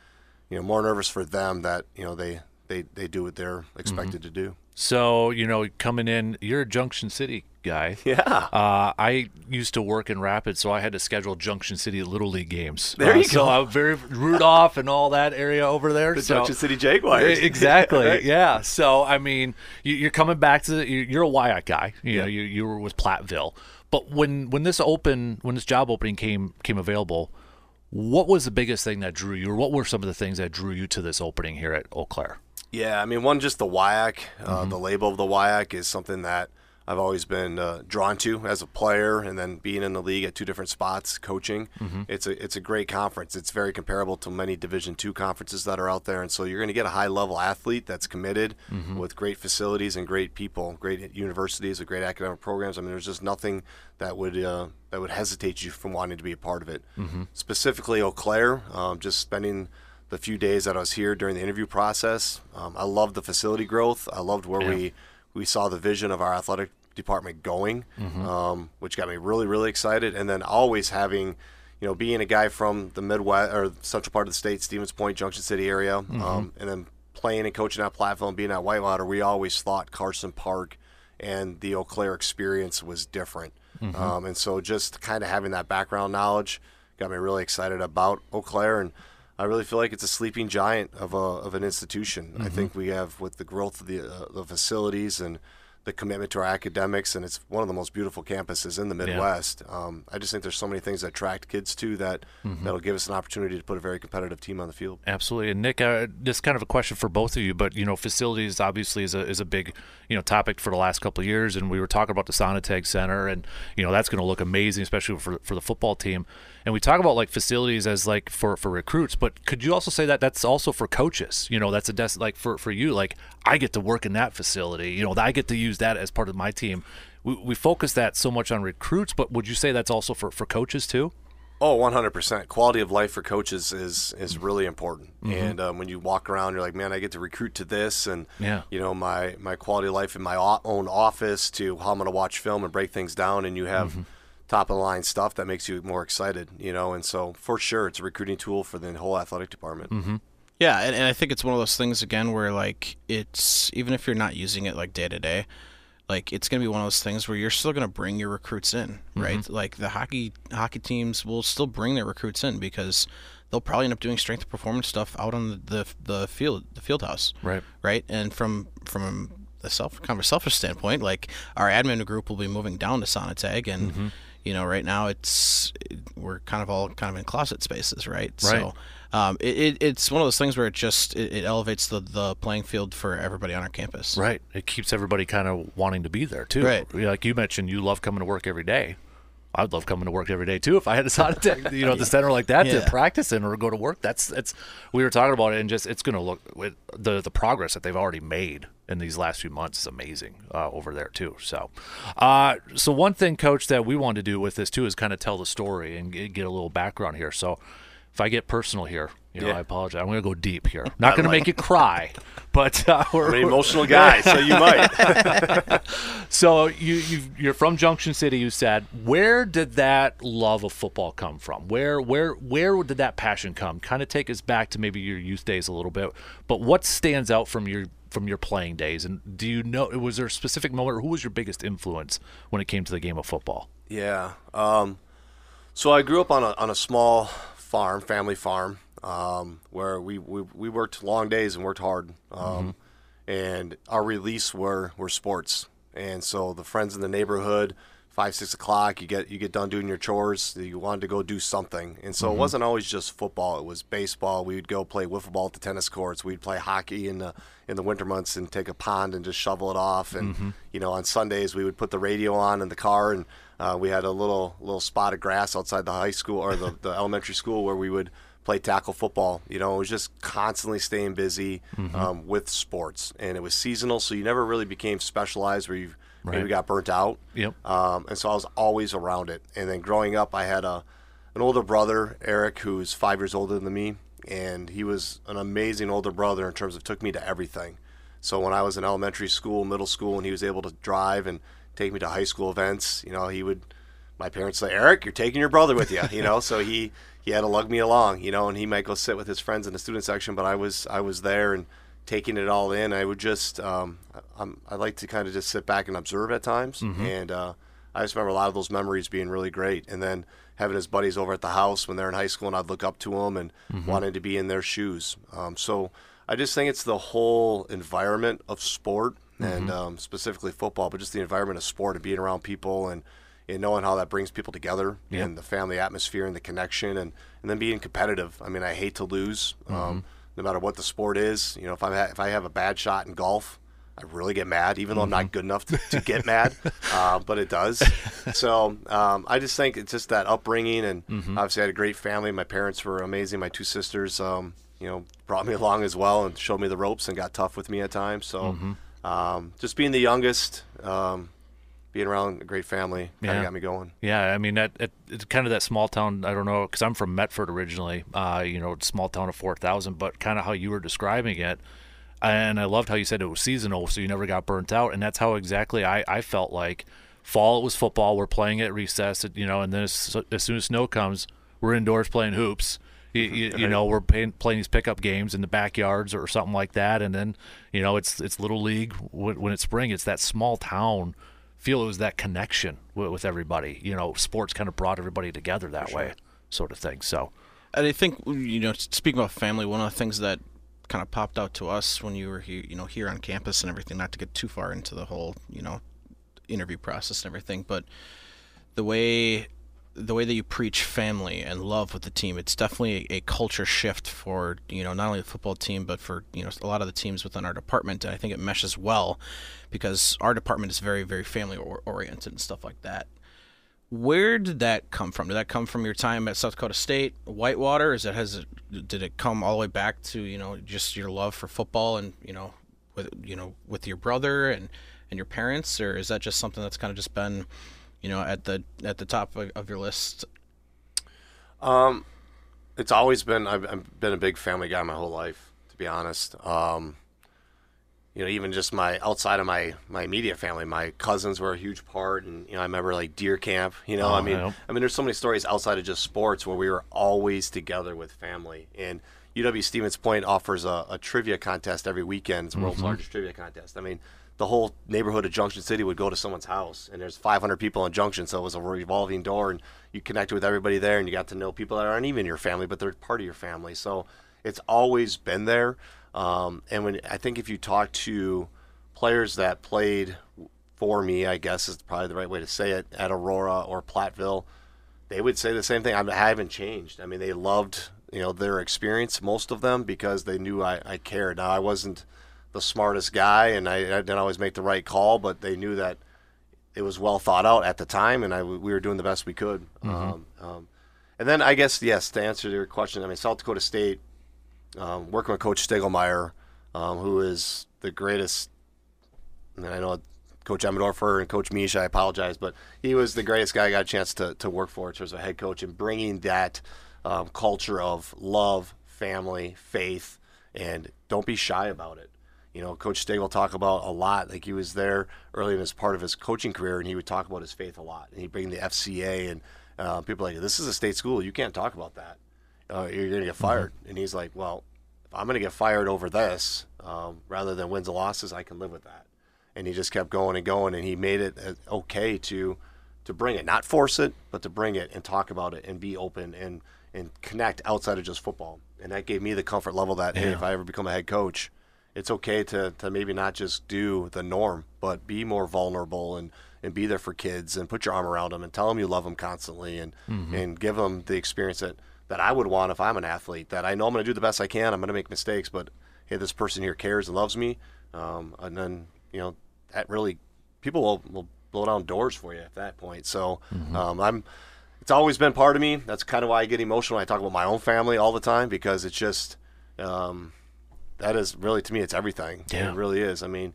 Speaker 7: you know, more nervous for them that you know they they, they do what they're expected to do.
Speaker 2: So you know, coming in, you're a Junction City guy.
Speaker 7: Yeah.
Speaker 2: Uh, I used to work in Rapids, so I had to schedule Junction City Little League games.
Speaker 7: There
Speaker 2: Uh,
Speaker 7: you
Speaker 2: so
Speaker 7: go.
Speaker 2: I'm very Rudolph and all that area over there.
Speaker 7: The
Speaker 2: so,
Speaker 7: Junction City Jaguars.
Speaker 2: Exactly.
Speaker 7: Right?
Speaker 2: Yeah. So I mean, you, you're coming back to you- you're a Wyatt guy. You know,
Speaker 7: Yeah.
Speaker 2: you you were with Platteville, but when when this open when this job opening came came available, what was the biggest thing that drew you, or what were some of the things that drew you to this opening here at Eau Claire?
Speaker 7: Yeah, I mean, one, just the WIAC,
Speaker 2: Mm-hmm.
Speaker 7: uh, the label of the WIAC is something that I've always been uh, drawn to as a player, and then being in the league at two different spots, coaching.
Speaker 2: Mm-hmm.
Speaker 7: It's a it's a great conference. It's very comparable to many Division two conferences that are out there, and so you're going to get a high level athlete that's committed
Speaker 2: Mm-hmm.
Speaker 7: with great facilities and great people, great universities with great academic programs. I mean, there's just nothing that would uh, that would hesitate you from wanting to be a part of it.
Speaker 2: Mm-hmm.
Speaker 7: Specifically, Eau Claire, um, just spending the few days that I was here during the interview process. Um, I loved the facility growth. I loved where we we saw the vision of our athletic department going, um, which got me really really excited. And then always having, you know, being a guy from the Midwest or central part of the state, Stevens Point, Junction City area, um, and then playing and coaching at Platteville, being at Whitewater, we always thought Carson Park and the Eau Claire experience was different. Um, and so just kind of having that background knowledge got me really excited about Eau Claire. And I really feel like it's a sleeping giant of, a, of an institution. I think we have, with the growth of the, uh, the facilities and the commitment to our academics, and it's one of the most beautiful campuses in the Midwest. Um, I just think there's so many things that attract kids to that that'll give us an opportunity to put a very competitive team on the field.
Speaker 2: Absolutely. And Nick, uh, this is kind of a question for both of you, but you know, facilities obviously is a is a big you know topic for the last couple of years, and we were talking about the Sonnentag Center, and you know that's going to look amazing, especially for for the football team. And we talk about like facilities as like for for recruits, but could you also say that that's also for coaches? You know, that's a des- like for for you, like I get to work in that facility. You know, I get to use that as part of my team. We, we focus that so much on recruits, but would you say that's also for, for coaches too?
Speaker 7: Oh, 100%. Quality of life for coaches is is mm-hmm. really important. Mm-hmm. And um, when you walk around, you're like, man, I get to recruit to this, and
Speaker 2: Yeah.
Speaker 7: you know, my my quality of life in my own office to how I'm going to watch film and break things down, and you have mm-hmm. top of the line stuff that makes you more excited. You know, and so for sure, it's a recruiting tool for the whole athletic department.
Speaker 3: Yeah, and, and I think it's one of those things again where like it's even if you're not using it like day to day, like it's gonna be one of those things where you're still gonna bring your recruits in, right? Mm-hmm. Like the hockey hockey teams will still bring their recruits in because they'll probably end up doing strength and performance stuff out on the the, the field the field house,
Speaker 2: Right.
Speaker 3: Right, and from from a self kind of a selfish standpoint, like our admin group will be moving down to Sonnentag and. Mm-hmm. You know, right now it's we're kind of all kind of in closet spaces, right?
Speaker 2: Right.
Speaker 3: So um, it, it, it's one of those things where it just it, it elevates the, the playing field for everybody on our campus.
Speaker 2: Right. It keeps everybody kind of wanting to be there too.
Speaker 3: Right.
Speaker 2: Like you mentioned, you love coming to work every day. I'd love coming to work every day too if I had a Sonnentag, you know, at the center like that to practice in or go to work. That's it's. We were talking about it, and just it's going to look with the the progress that they've already made in these last few months is amazing uh, over there too. So, uh, so one thing, coach, that we want to do with this too is kind of tell the story and get a little background here. So, if I get personal here, you know,
Speaker 7: Yeah.
Speaker 2: I apologize. I'm going to go deep here. Not going to make you cry, but uh, we're,
Speaker 7: I'm an emotional guy, so you might.
Speaker 2: so you you you're from Junction City. You said where did that love of football come from? Where where where did that passion come? Kind of take us back to maybe your youth days a little bit. But what stands out from your from your playing days? And do you know was there a specific moment? Or who was your biggest influence when it came to the game of football?
Speaker 7: Yeah. Um, so I grew up on a on a small farm, family farm, um, where we, we we worked long days and worked hard. Um, And our release were were sports, and so the friends in the neighborhood, five six o'clock you get you get done doing your chores you wanted to go do something and so
Speaker 2: Mm-hmm.
Speaker 7: it wasn't always just football it was baseball we would go play wiffle ball at the tennis courts we'd play hockey in the in the winter months and take a pond and just shovel it off and
Speaker 2: Mm-hmm.
Speaker 7: you know on sundays we would put the radio on in the car and uh, we had a little little spot of grass outside the high school or the, the elementary school where we would play tackle football you know it was just constantly staying busy
Speaker 2: Mm-hmm.
Speaker 7: um, with sports and it was seasonal so you never really became specialized where you maybe got burnt out
Speaker 2: Yep.
Speaker 7: um, and so I was always around it. And then growing up, I had a an older brother, Eric, who's five years older than me, and he was an amazing older brother in terms of took me to everything. So when I was in elementary school, middle school, and he was able to drive and take me to high school events, you know, he would. My parents say, Eric, you're taking your brother with you, you know. so he he had to lug me along, you know, and he might go sit with his friends in the student section, but I was I was there and taking it all in. I would just um, I'm, I like to kind of just sit back and observe at times, and uh, I just remember a lot of those memories being really great. And then having his buddies over at the house when they're in high school, and I'd look up to them and wanting to be in their shoes. Um, so I just think it's the whole environment of sport and um, specifically football, but just the environment of sport and being around people and. And knowing how that brings people together and the family atmosphere and the connection and, and then being competitive. I mean, I hate to lose. Um, no matter what the sport is. You know, if I ha- if I have a bad shot in golf, I really get mad, even though I'm not good enough to, to get mad, uh, but it does. So um, I just think it's just that upbringing, and obviously I had a great family. My parents were amazing. My two sisters, um, you know, brought me along as well and showed me the ropes and got tough with me at times. So um, just being the youngest. Um, being around a great family kind of
Speaker 2: Yeah.
Speaker 7: got me going.
Speaker 2: Yeah, I mean that it, it's kind of that small town. I don't know because I'm from Medford originally. Uh, you know, small town of four thousand, but kind of how you were describing it, and I loved how you said it was seasonal, so you never got burnt out, and that's how exactly I I felt like fall it was football. We're playing at recess, you know, and then as, as soon as snow comes, we're indoors playing hoops. You, you, you know, we're playing, playing these pickup games in the backyards or something like that, and then you know it's it's little league when, when it's spring. It's that small town feel it was that connection with, with everybody. You know, sports kind of brought everybody together that way, sort of thing. So,
Speaker 3: And I think you know, speaking about family, one of the things that kind of popped out to us when you were here, you know, here on campus and everything. Not to get too far into the whole, you know, interview process and everything, but the way the way that you preach family and love with the team, it's definitely a, a culture shift for you know not only the football team but for you know a lot of the teams within our department. And I think it meshes well because our department is very very family or- oriented and stuff like that. Where did that come from? Did that come from your time at South Dakota State, Whitewater? Is it has it, did it come all the way back to you know just your love for football and you know with you know with your brother and and your parents, or is that just something that's kind of just been you know at the at the top of, of your list?
Speaker 7: Um, it's always been I've, I've been a big family guy my whole life, to be honest. Um, you know, even just my outside of my my immediate family, my cousins were a huge part, and you know, I remember like deer camp. You know, I
Speaker 2: Oh,
Speaker 7: mean,
Speaker 2: yeah.
Speaker 7: I mean, there's so many stories outside of just sports where we were always together with family. And UW Stevens Point offers a, a trivia contest every weekend. It's the world's largest trivia contest. I mean, the whole neighborhood of Junction City would go to someone's house, and there's 500 people in Junction, so it was a revolving door, and you connected with everybody there, and you got to know people that aren't even your family, but they're part of your family. So it's always been there. Um, and when I think if you talk to players that played for me, I guess is probably the right way to say it, at Aurora or Platteville, they would say the same thing. I, haven't changed. I mean, they loved you know their experience, most of them, because they knew I, I cared. Now I wasn't the smartest guy, and I, I didn't always make the right call, but they knew that it was well thought out at the time, and I, we were doing the best we could. Um, um, and then I guess yes, to answer your question, I mean South Dakota State, um, working with Coach Stiegelmeier, um, who is the greatest. And I know Coach Emendorfer and Coach Mish, I apologize, but he was the greatest guy I got a chance to, to work for in terms of head coach and bringing that um, culture of love, family, faith, and don't be shy about it. You know, Coach Stegel talk about a lot. Like he was there early in his part of his coaching career, and he would talk about his faith a lot. And he'd bring the FCA, and uh, people like, "This is a state school. You can't talk about that. Uh, you're going to get fired." And he's like, "Well, if I'm going to get fired over this, um, rather than wins and losses, I can live with that." And he just kept going and going, and he made it uh, okay to to bring it, not force it, but to bring it and talk about it and be open and and connect outside of just football. And that gave me the comfort level that hey, if I ever become a head coach, it's okay to, to maybe not just do the norm, but be more vulnerable and, and be there for kids and put your arm around them and tell them you love them constantly and and give them the experience that that I would want if I'm an athlete. That I know I'm going to do the best I can. I'm going to make mistakes, but hey, this person here cares and loves me. Um, and then you know that really people will, will blow down doors for you at that point. So um, I'm. It's always been part of me. That's kind of why I get emotional when I talk about my own family all the time because it's just um, that is really to me it's everything.
Speaker 2: Yeah.
Speaker 7: It really is. I mean,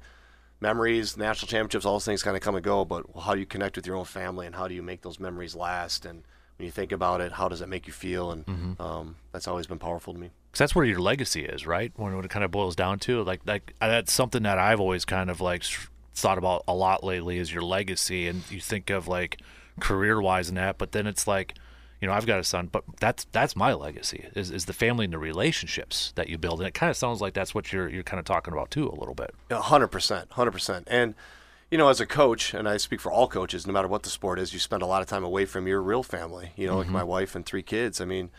Speaker 7: memories, national championships, all those things kind of come and go, but how do you connect with your own family and how do you make those memories last? And when you think about it, how does it make you feel? And
Speaker 2: Mm-hmm.
Speaker 7: um, that's always been powerful to me.
Speaker 2: Because that's where your legacy is, right? When, when it kind of boils down to like like uh, that's something that I've always kind of like thought about a lot lately is your legacy, and you think of like career wise and that, but then it's like, you know, I've got a son, but that's that's my legacy is, is the family and the relationships that you build, and it kind of sounds like that's what you're you're kind of talking about too a little bit.
Speaker 7: A hundred percent, hundred percent. And you know, as a coach, and I speak for all coaches, no matter what the sport is, you spend a lot of time away from your real family. You know, like my wife and three kids. I mean,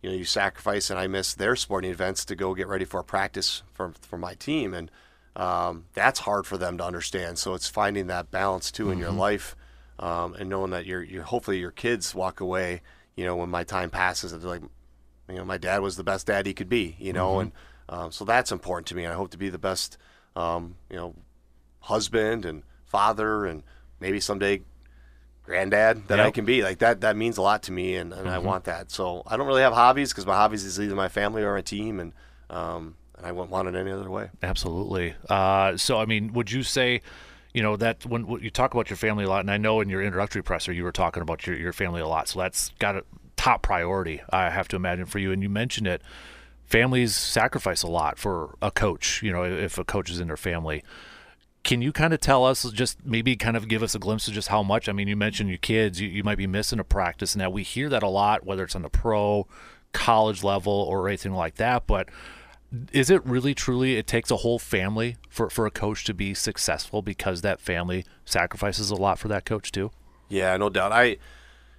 Speaker 7: you know, you sacrifice, and I miss their sporting events to go get ready for a practice for for my team, and um, that's hard for them to understand. So it's finding that balance too in your life, um, and knowing that your your hopefully your kids walk away. You know, when my time passes, they're like, you know, my dad was the best dad he could be, you know, and um, so that's important to me. And I hope to be the best, um, you know, husband and father, and maybe someday granddad that I can be. Like that, that means a lot to me, and, and I want that. So I don't really have hobbies because my hobbies is either my family or a team, and um, and I wouldn't want it any other way.
Speaker 2: Absolutely. Uh, so, I mean, would you say, you know, that when, when you talk about your family a lot, and I know in your introductory presser you were talking about your, your family a lot, so that's got a top priority, I have to imagine, for you. And you mentioned it. Families sacrifice a lot for a coach, you know, if a coach is in their family. Can you kind of tell us, just maybe kind of give us a glimpse of just how much? I mean, you mentioned your kids, you, you might be missing a practice, and that we hear that a lot, whether it's on the pro, college level, or anything like that. But is it really truly it takes a whole family for, for a coach to be successful because that family sacrifices a lot for that coach too
Speaker 7: Yeah, no doubt. I,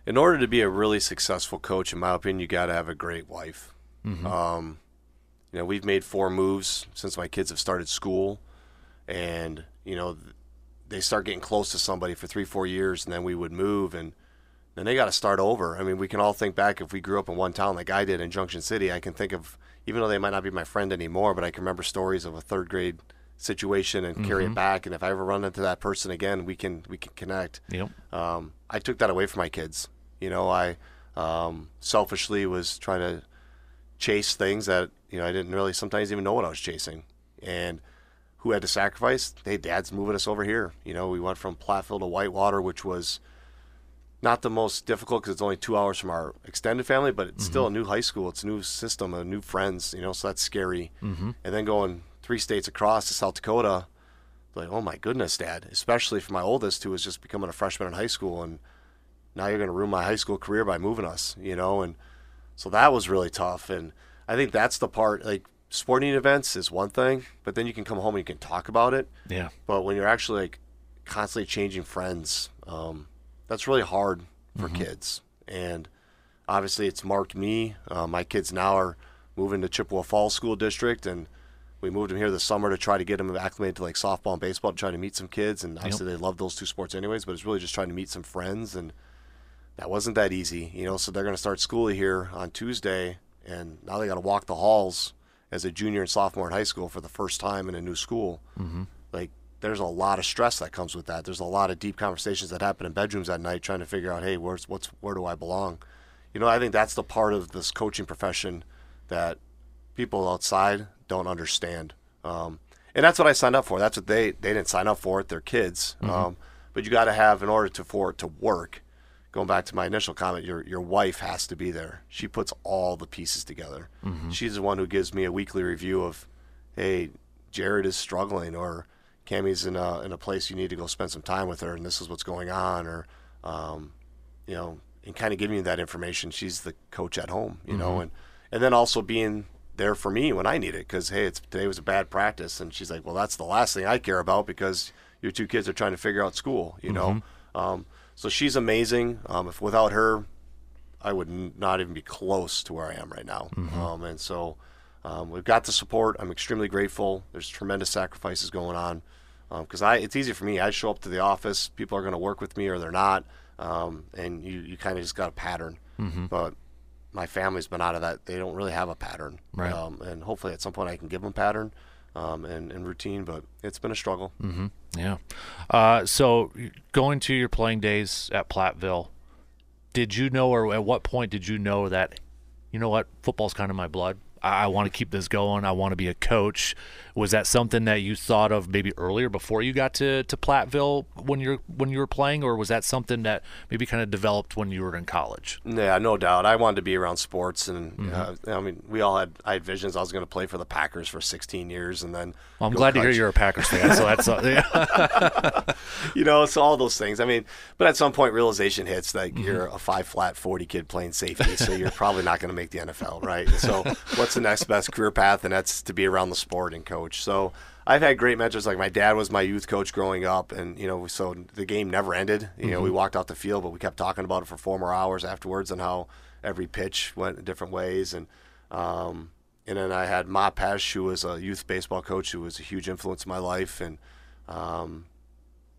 Speaker 7: in order to be a really successful coach, in my opinion, you got to have a great wife. Um, you know, we've made four moves since my kids have started school, and you know, they start getting close to somebody for three, four years, and then we would move, and then they got to start over. I mean, we can all think back if we grew up in one town like I did in Junction City. I can think of, even though they might not be my friend anymore, but I can remember stories of a third grade situation and carry it back. And if I ever run into that person again, we can we can connect
Speaker 2: yep
Speaker 7: um, I took that away from my kids. You know, I um, selfishly was trying to chase things that you know I didn't really sometimes even know what I was chasing, and who had to sacrifice? Hey, Dad's moving us over here. You know, we went from Platteville to Whitewater, which was not the most difficult because it's only two hours from our extended family, but it's still a new high school. It's a new system, a new friends. You know, so that's scary. Mm-hmm. And then going three states across to South Dakota, like, oh my goodness, Dad. Especially for my oldest, who was just becoming a freshman in high school, and now you're going to ruin my high school career by moving us. You know, and so that was really tough. And I think that's the part. Like sporting events is one thing, but then you can come home and you can talk about it.
Speaker 2: yeah
Speaker 7: But when you're actually like constantly changing friends, um, that's really hard for kids. And obviously, it's marked me. Uh, my kids now are moving to Chippewa Falls School District, and we moved them here this summer to try to get them acclimated to like softball and baseball, to try to meet some kids. And obviously, they love those two sports anyways. But it's really just trying to meet some friends, and that wasn't that easy, you know. So they're going to start school here on Tuesday, and now they got to walk the halls as a junior and sophomore in high school for the first time in a new school. Mm-hmm. Like, there's a lot of stress that comes with that. There's a lot of deep conversations that happen in bedrooms at night, trying to figure out, hey, where's what's where do I belong? You know, I think that's the part of this coaching profession that people outside don't understand. Um, and that's what I signed up for. That's what they they didn't sign up for it. They're kids. Um, but you got to have in order to for it to work. Going back to my initial comment, your your wife has to be there. She puts all the pieces together. She's the one who gives me a weekly review of, hey, Jared is struggling, or Cammy's in a in a place you need to go spend some time with her, and this is what's going on, or um, you know, and kind of giving you that information. She's the coach at home, you know, and and then also being there for me when I need it because hey, it's today was a bad practice, and she's like, well, that's the last thing I care about because your two kids are trying to figure out school, you know. Um, so she's amazing. Um, if without her, I would n- not even be close to where I am right now. Um, and so um, we've got the support. I'm extremely grateful. There's tremendous sacrifices going on. Because I it's easy for me. I show up to the office, people are going to work with me or they're not, um, and you you kind of just got a pattern.
Speaker 2: Mm-hmm.
Speaker 7: But my family's been out of that; they don't really have a pattern.
Speaker 2: Right.
Speaker 7: Um, and hopefully, at some point, I can give them pattern um, and, and routine. But it's been a struggle.
Speaker 2: Mm-hmm. Yeah. Uh, so going to your playing days at Platteville, did you know, or at what point did you know that, you know what, football's kind of my blood? I, I want to keep this going. I want to be a coach. Was that something that you thought of maybe earlier before you got to, to Platteville when you're when you were playing, or was that something that maybe kind of developed when you were in college?
Speaker 7: Yeah, no doubt. I wanted to be around sports, and uh, I mean, we all had. I had visions. I was going to play for the Packers for 16 years, and then.
Speaker 2: Well, I'm glad to hear you're a Packers fan. So that's uh, yeah.
Speaker 7: you know, it's all those things. I mean, but at some point, realization hits that
Speaker 2: Mm-hmm.
Speaker 7: you're a five flat, 40 kid playing safety, so you're probably not going to make the NFL, right? So, what's the next best career path? And that's to be around the sport and coach. So, I've had great mentors. Like my dad was my youth coach growing up, and you know, so the game never ended. You
Speaker 2: Mm-hmm.
Speaker 7: know, we walked off the field, but we kept talking about it for four more hours afterwards, and how every pitch went in different ways, and um, and then I had Ma Pesh, who was a youth baseball coach, who was a huge influence in my life, and um,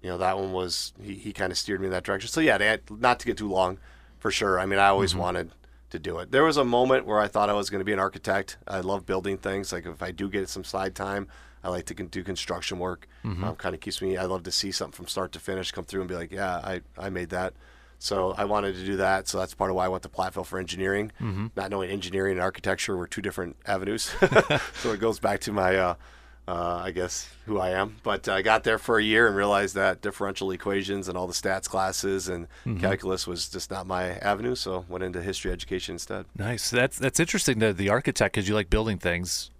Speaker 7: you know that one was he, he kind of steered me in that direction. So yeah, not to get too long, for sure. I mean, I always wanted to do it. There was a moment where I thought I was going to be an architect. I love building things. Like if I do get some side time, I like to do construction work. Um, kind of keeps me. I love to see something from start to finish come through and be like, yeah, I I made that. So I wanted to do that. So that's part of why I went to Platteville for engineering. Not knowing engineering and architecture were two different avenues. so it goes back to my, uh, uh, I guess, who I am. But I got there for a year and realized that differential equations and all the stats classes and calculus was just not my avenue. So went into history education instead.
Speaker 2: nice. That's that's interesting. The the architect, because you like building things.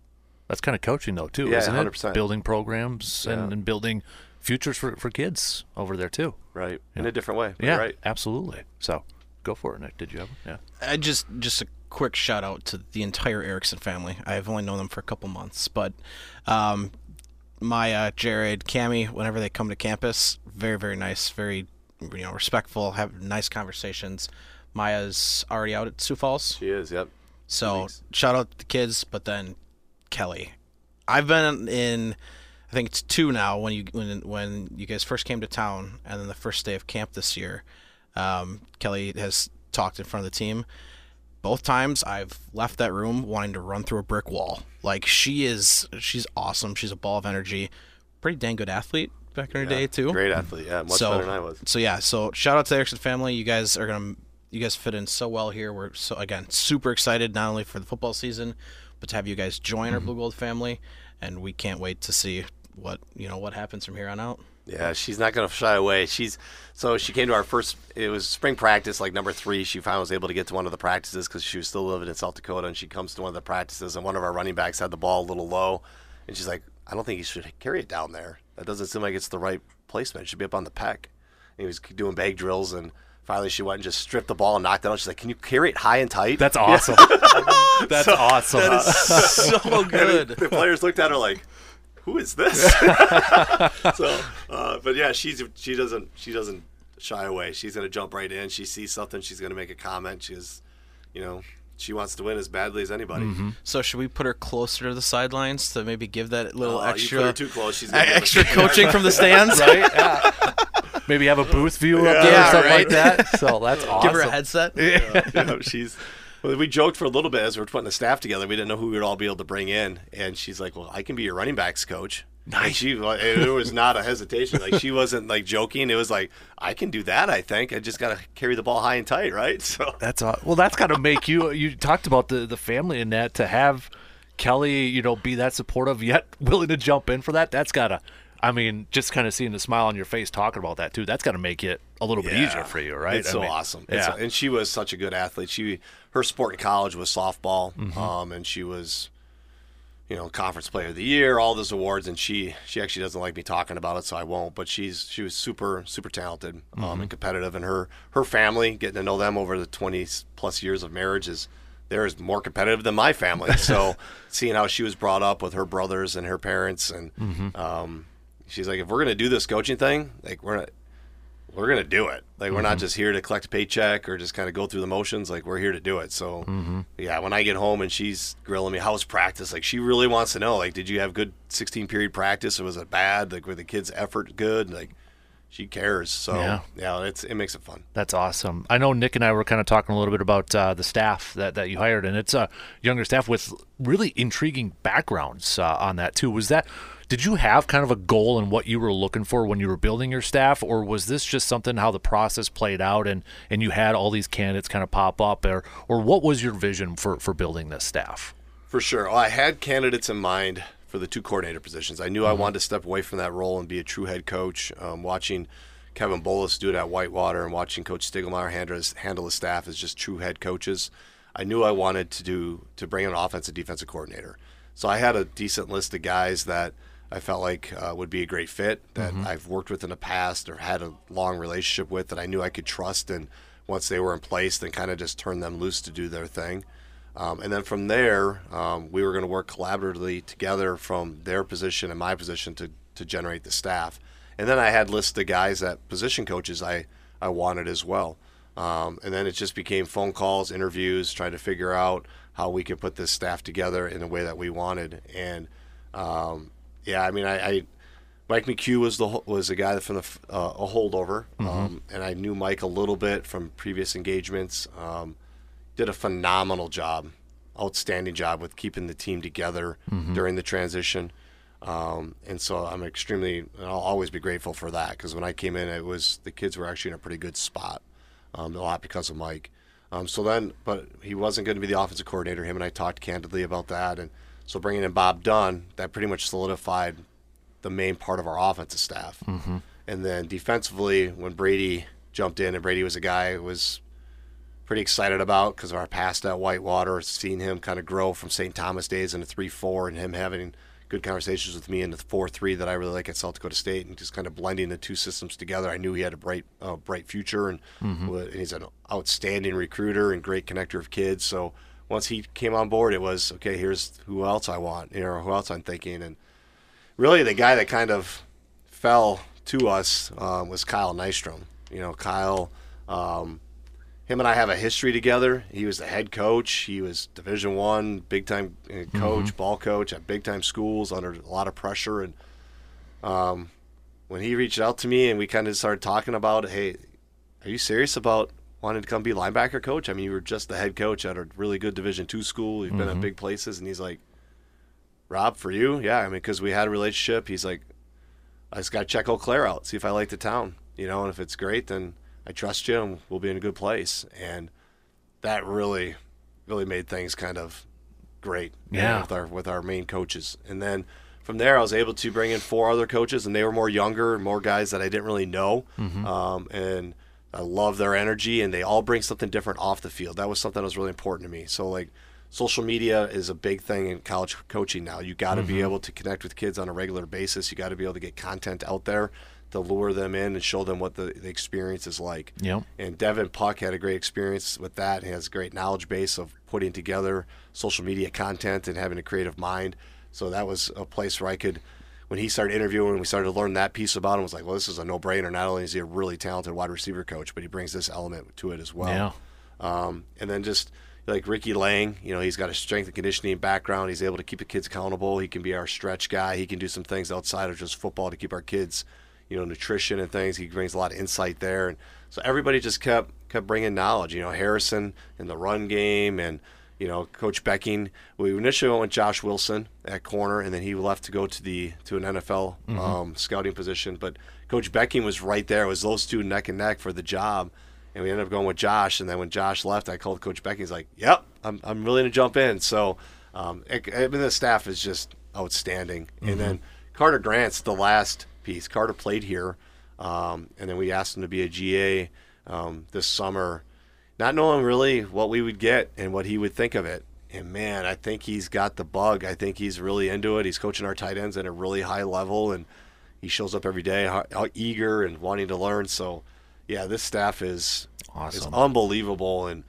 Speaker 2: That's kind of coaching though too,
Speaker 7: Yeah,
Speaker 2: isn't it?
Speaker 7: 100%.
Speaker 2: Building programs and,
Speaker 7: Yeah.
Speaker 2: and building futures for, for kids over there too.
Speaker 7: Right. In a different way.
Speaker 2: Yeah,
Speaker 7: Right.
Speaker 2: absolutely. So go for it, Nick. Did you have? Yeah.
Speaker 3: I just just a quick shout out to the entire Erickson family. I've only known them for a couple months, but um, Maya, Jared, Cami, whenever they come to campus, very very nice, very you know respectful, have nice conversations. Maya's already out at Sioux Falls,
Speaker 7: She is. Yep.
Speaker 3: so shout out to the kids, but then Kelly. I've been in I think it's two now when you when when you guys first came to town and then the first day of camp this year. Um, Kelly has talked in front of the team. Both times I've left that room wanting to run through a brick wall. Like she is she's awesome. She's a ball of energy. Pretty dang good athlete back in her day too
Speaker 7: Great athlete. Yeah. Much
Speaker 3: so,
Speaker 7: better than I was.
Speaker 3: So yeah, so shout out to the Erickson family. You guys are gonna you guys fit in so well here. We're so again super excited not only for the football season, but to have you guys join
Speaker 7: Mm-hmm.
Speaker 3: our Blugold family, and we can't wait to see what you know what happens from here on out.
Speaker 7: Yeah, she's not going to shy away. She's so she came to our first. It was spring practice, like number three. She finally was able to get to one of the practices because she was still living in South Dakota, and she comes to one of the practices, and one of our running backs had the ball a little low, and she's like, "I don't think he should carry it down there. That doesn't seem like it's the right placement. It should be up on the pec." And he was doing bag drills, and finally she went and just stripped the ball and knocked it out. She's like, "Can you carry it high and tight?"
Speaker 2: That's awesome. That's awesome.
Speaker 3: That is so good.
Speaker 7: the players looked at her like, "Who is this?" so, uh, but yeah, she's she doesn't she doesn't shy away. She's gonna jump right in. She sees something, she's gonna make a comment. She's, you know, she wants to win as badly as anybody.
Speaker 3: So should we put her closer to the sidelines to maybe give that little
Speaker 7: Oh, you
Speaker 3: extra
Speaker 7: put her too close. She's gonna give us-
Speaker 3: extra coaching from the stands?
Speaker 2: right? Yeah. Maybe have a booth view up there
Speaker 3: Yeah,
Speaker 2: or something
Speaker 3: right.
Speaker 2: like that. So that's awesome.
Speaker 3: Give her a headset.
Speaker 7: Yeah, know, she's. Well, we joked for a little bit as we were putting the staff together. We didn't know who we would all be able to bring in, and she's like, "Well, I can be your running backs coach." Nice. she, it was not a hesitation. Like she wasn't like joking. It was like, "I can do that. I think I just got to carry the ball high and tight, right?" So
Speaker 2: That's all. well. That's got to make you. You talked about the the family in that to have Kelly, you know, be that supportive yet willing to jump in for that. That's gotta. I mean, just kind of seeing the smile on your face talking about that too. That's got to make it a little bit easier for you, right?
Speaker 7: It's
Speaker 2: I
Speaker 7: so
Speaker 2: mean,
Speaker 7: awesome. It's
Speaker 2: Yeah.
Speaker 7: and she was such a good athlete. She her sport in college was softball,
Speaker 2: Mm-hmm.
Speaker 7: um, and she was, you know, conference player of the year, all those awards. And she she actually doesn't like me talking about it, so I won't. But she's she was super super talented um,
Speaker 2: Mm-hmm.
Speaker 7: and competitive, and her her family, getting to know them over the twenty plus years of marriage is. They're more competitive than my family. So, seeing how she was brought up with her brothers and her parents, and
Speaker 2: Mm-hmm.
Speaker 7: um, she's like, if we're gonna do this coaching thing, like we're not, we're gonna do it. Like we're not just here to collect a paycheck or just kind of go through the motions. Like we're here to do it. So yeah, when I get home and she's grilling me, how's practice? Like she really wants to know. Like, did you have good 16 period practice or was it bad? Like were the kids' effort good? Like she cares. So
Speaker 2: Yeah.
Speaker 7: yeah, it's it makes it fun.
Speaker 2: That's awesome. I know Nick and I were kind of talking a little bit about uh, the staff that, that you hired, and it's a younger staff with really intriguing backgrounds uh, on that too. Was that? Did you have kind of a goal in what you were looking for when you were building your staff, or was this just something how the process played out and, and you had all these candidates kind of pop up, or or what was your vision for, for building this staff?
Speaker 7: For sure. Well, I had candidates in mind for the two coordinator positions. I knew I wanted to step away from that role and be a true head coach. Um, watching Kevin Bullis do it at Whitewater and watching Coach Stiegelmeier handle handle his staff as just true head coaches, I knew I wanted to do to bring an offensive defensive coordinator. So I had a decent list of guys that I felt like uh, would be a great fit that I've worked with in the past or had a long relationship with that I knew I could trust. And once they were in place, then kind of just turn them loose to do their thing. Um, and then from there, um, we were going to work collaboratively together from their position and my position to, to generate the staff. And then I had lists of guys that position coaches I, I wanted as well. Um, and then it just became phone calls, interviews, trying to figure out how we could put this staff together in the way that we wanted. And um, yeah, I mean, I, I Mike McHugh was the was a guy from the uh, a holdover, um, and I knew Mike a little bit from previous engagements. Um, did a phenomenal job, outstanding job with keeping the team together during the transition. Um, and so I'm extremely, and I'll always be grateful for that because when I came in, it was the kids were actually in a pretty good spot, um, a lot because of Mike. Um, so then, but he wasn't going to be the offensive coordinator. Him and I talked candidly about that, and so bringing in Bob Dunn, that pretty much solidified the main part of our offensive staff. Mm-hmm. And then defensively, when Brady jumped in, and Brady was a guy who was pretty excited about because of our past at Whitewater, seeing him kind of grow from St. Thomas days into three four, and him having good conversations with me in the four three that I really like at South Dakota State, and just kind of blending the two systems together. I knew he had a bright uh, bright future, and, wa- and he's an outstanding recruiter and great connector of kids. So once he came on board, it was okay. Here's who else I want, you know, who else I'm thinking, and really the guy that kind of fell to us um, was Kyle Nystrom. You know, Kyle, um, him and I have a history together. He was the head coach. He was Division One, big time uh, coach, ball coach at big time schools under a lot of pressure. And um, when he reached out to me and we kind of started talking about, hey, are you serious about wanting to come be linebacker coach? I mean, you were just the head coach at a really good Division Two school. You've been at big places, and he's like, Rob, for you, yeah. I mean, because we had a relationship. He's like, I just got to check Eau Claire out, see if I like the town, you know, and if it's great, then I trust you, and we'll be in a good place. And that really, really made things kind of great, you know,
Speaker 2: Yeah.
Speaker 7: with our with our main coaches. And then from there, I was able to bring in four other coaches, and they were more younger, more guys that I didn't really know, um, and I love their energy, and they all bring something different off the field. That was something that was really important to me. So like. Social media is a big thing in college coaching now. You got to be mm-hmm. able to connect with kids on a regular basis. You got to be able to get content out there to lure them in and show them what the, the experience is like.
Speaker 2: Yep.
Speaker 7: And Devin Puck had a great experience with that. He has a great knowledge base of putting together social media content and having a creative mind. So that was a place where I could, when he started interviewing and we started to learn that piece about him, was like, well, this is a no-brainer. Not only is he a really talented wide receiver coach, but he brings this element to it as well.
Speaker 2: Yeah.
Speaker 7: Um, and then just like Ricky Lang, you know, he's got a strength and conditioning background. He's able to keep the kids accountable. He can be our stretch guy. He can do some things outside of just football to keep our kids, you know, nutrition and things. He brings a lot of insight there. And so everybody just kept kept bringing knowledge. You know, Harrison in the run game and you know, Coach Becking. We initially went with Josh Wilson at corner, and then he left to go to the to an NFL um, scouting position. But Coach Becking was right there. It was those two neck and neck for the job, and we ended up going with Josh. And then when Josh left, I called Coach Becking. He's like, "Yep, I'm I'm willing to jump in." So, um, it, I mean, the staff is just outstanding. And then Carter Grant's the last piece. Carter played here, um, and then we asked him to be a GA um, this summer not knowing really what we would get and what he would think of it. And man, I think he's got the bug. I think he's really into it. He's coaching our tight ends at a really high level, and he shows up every day, how, how eager and wanting to learn. So, yeah, this staff is is
Speaker 2: Awesome.
Speaker 7: unbelievable. And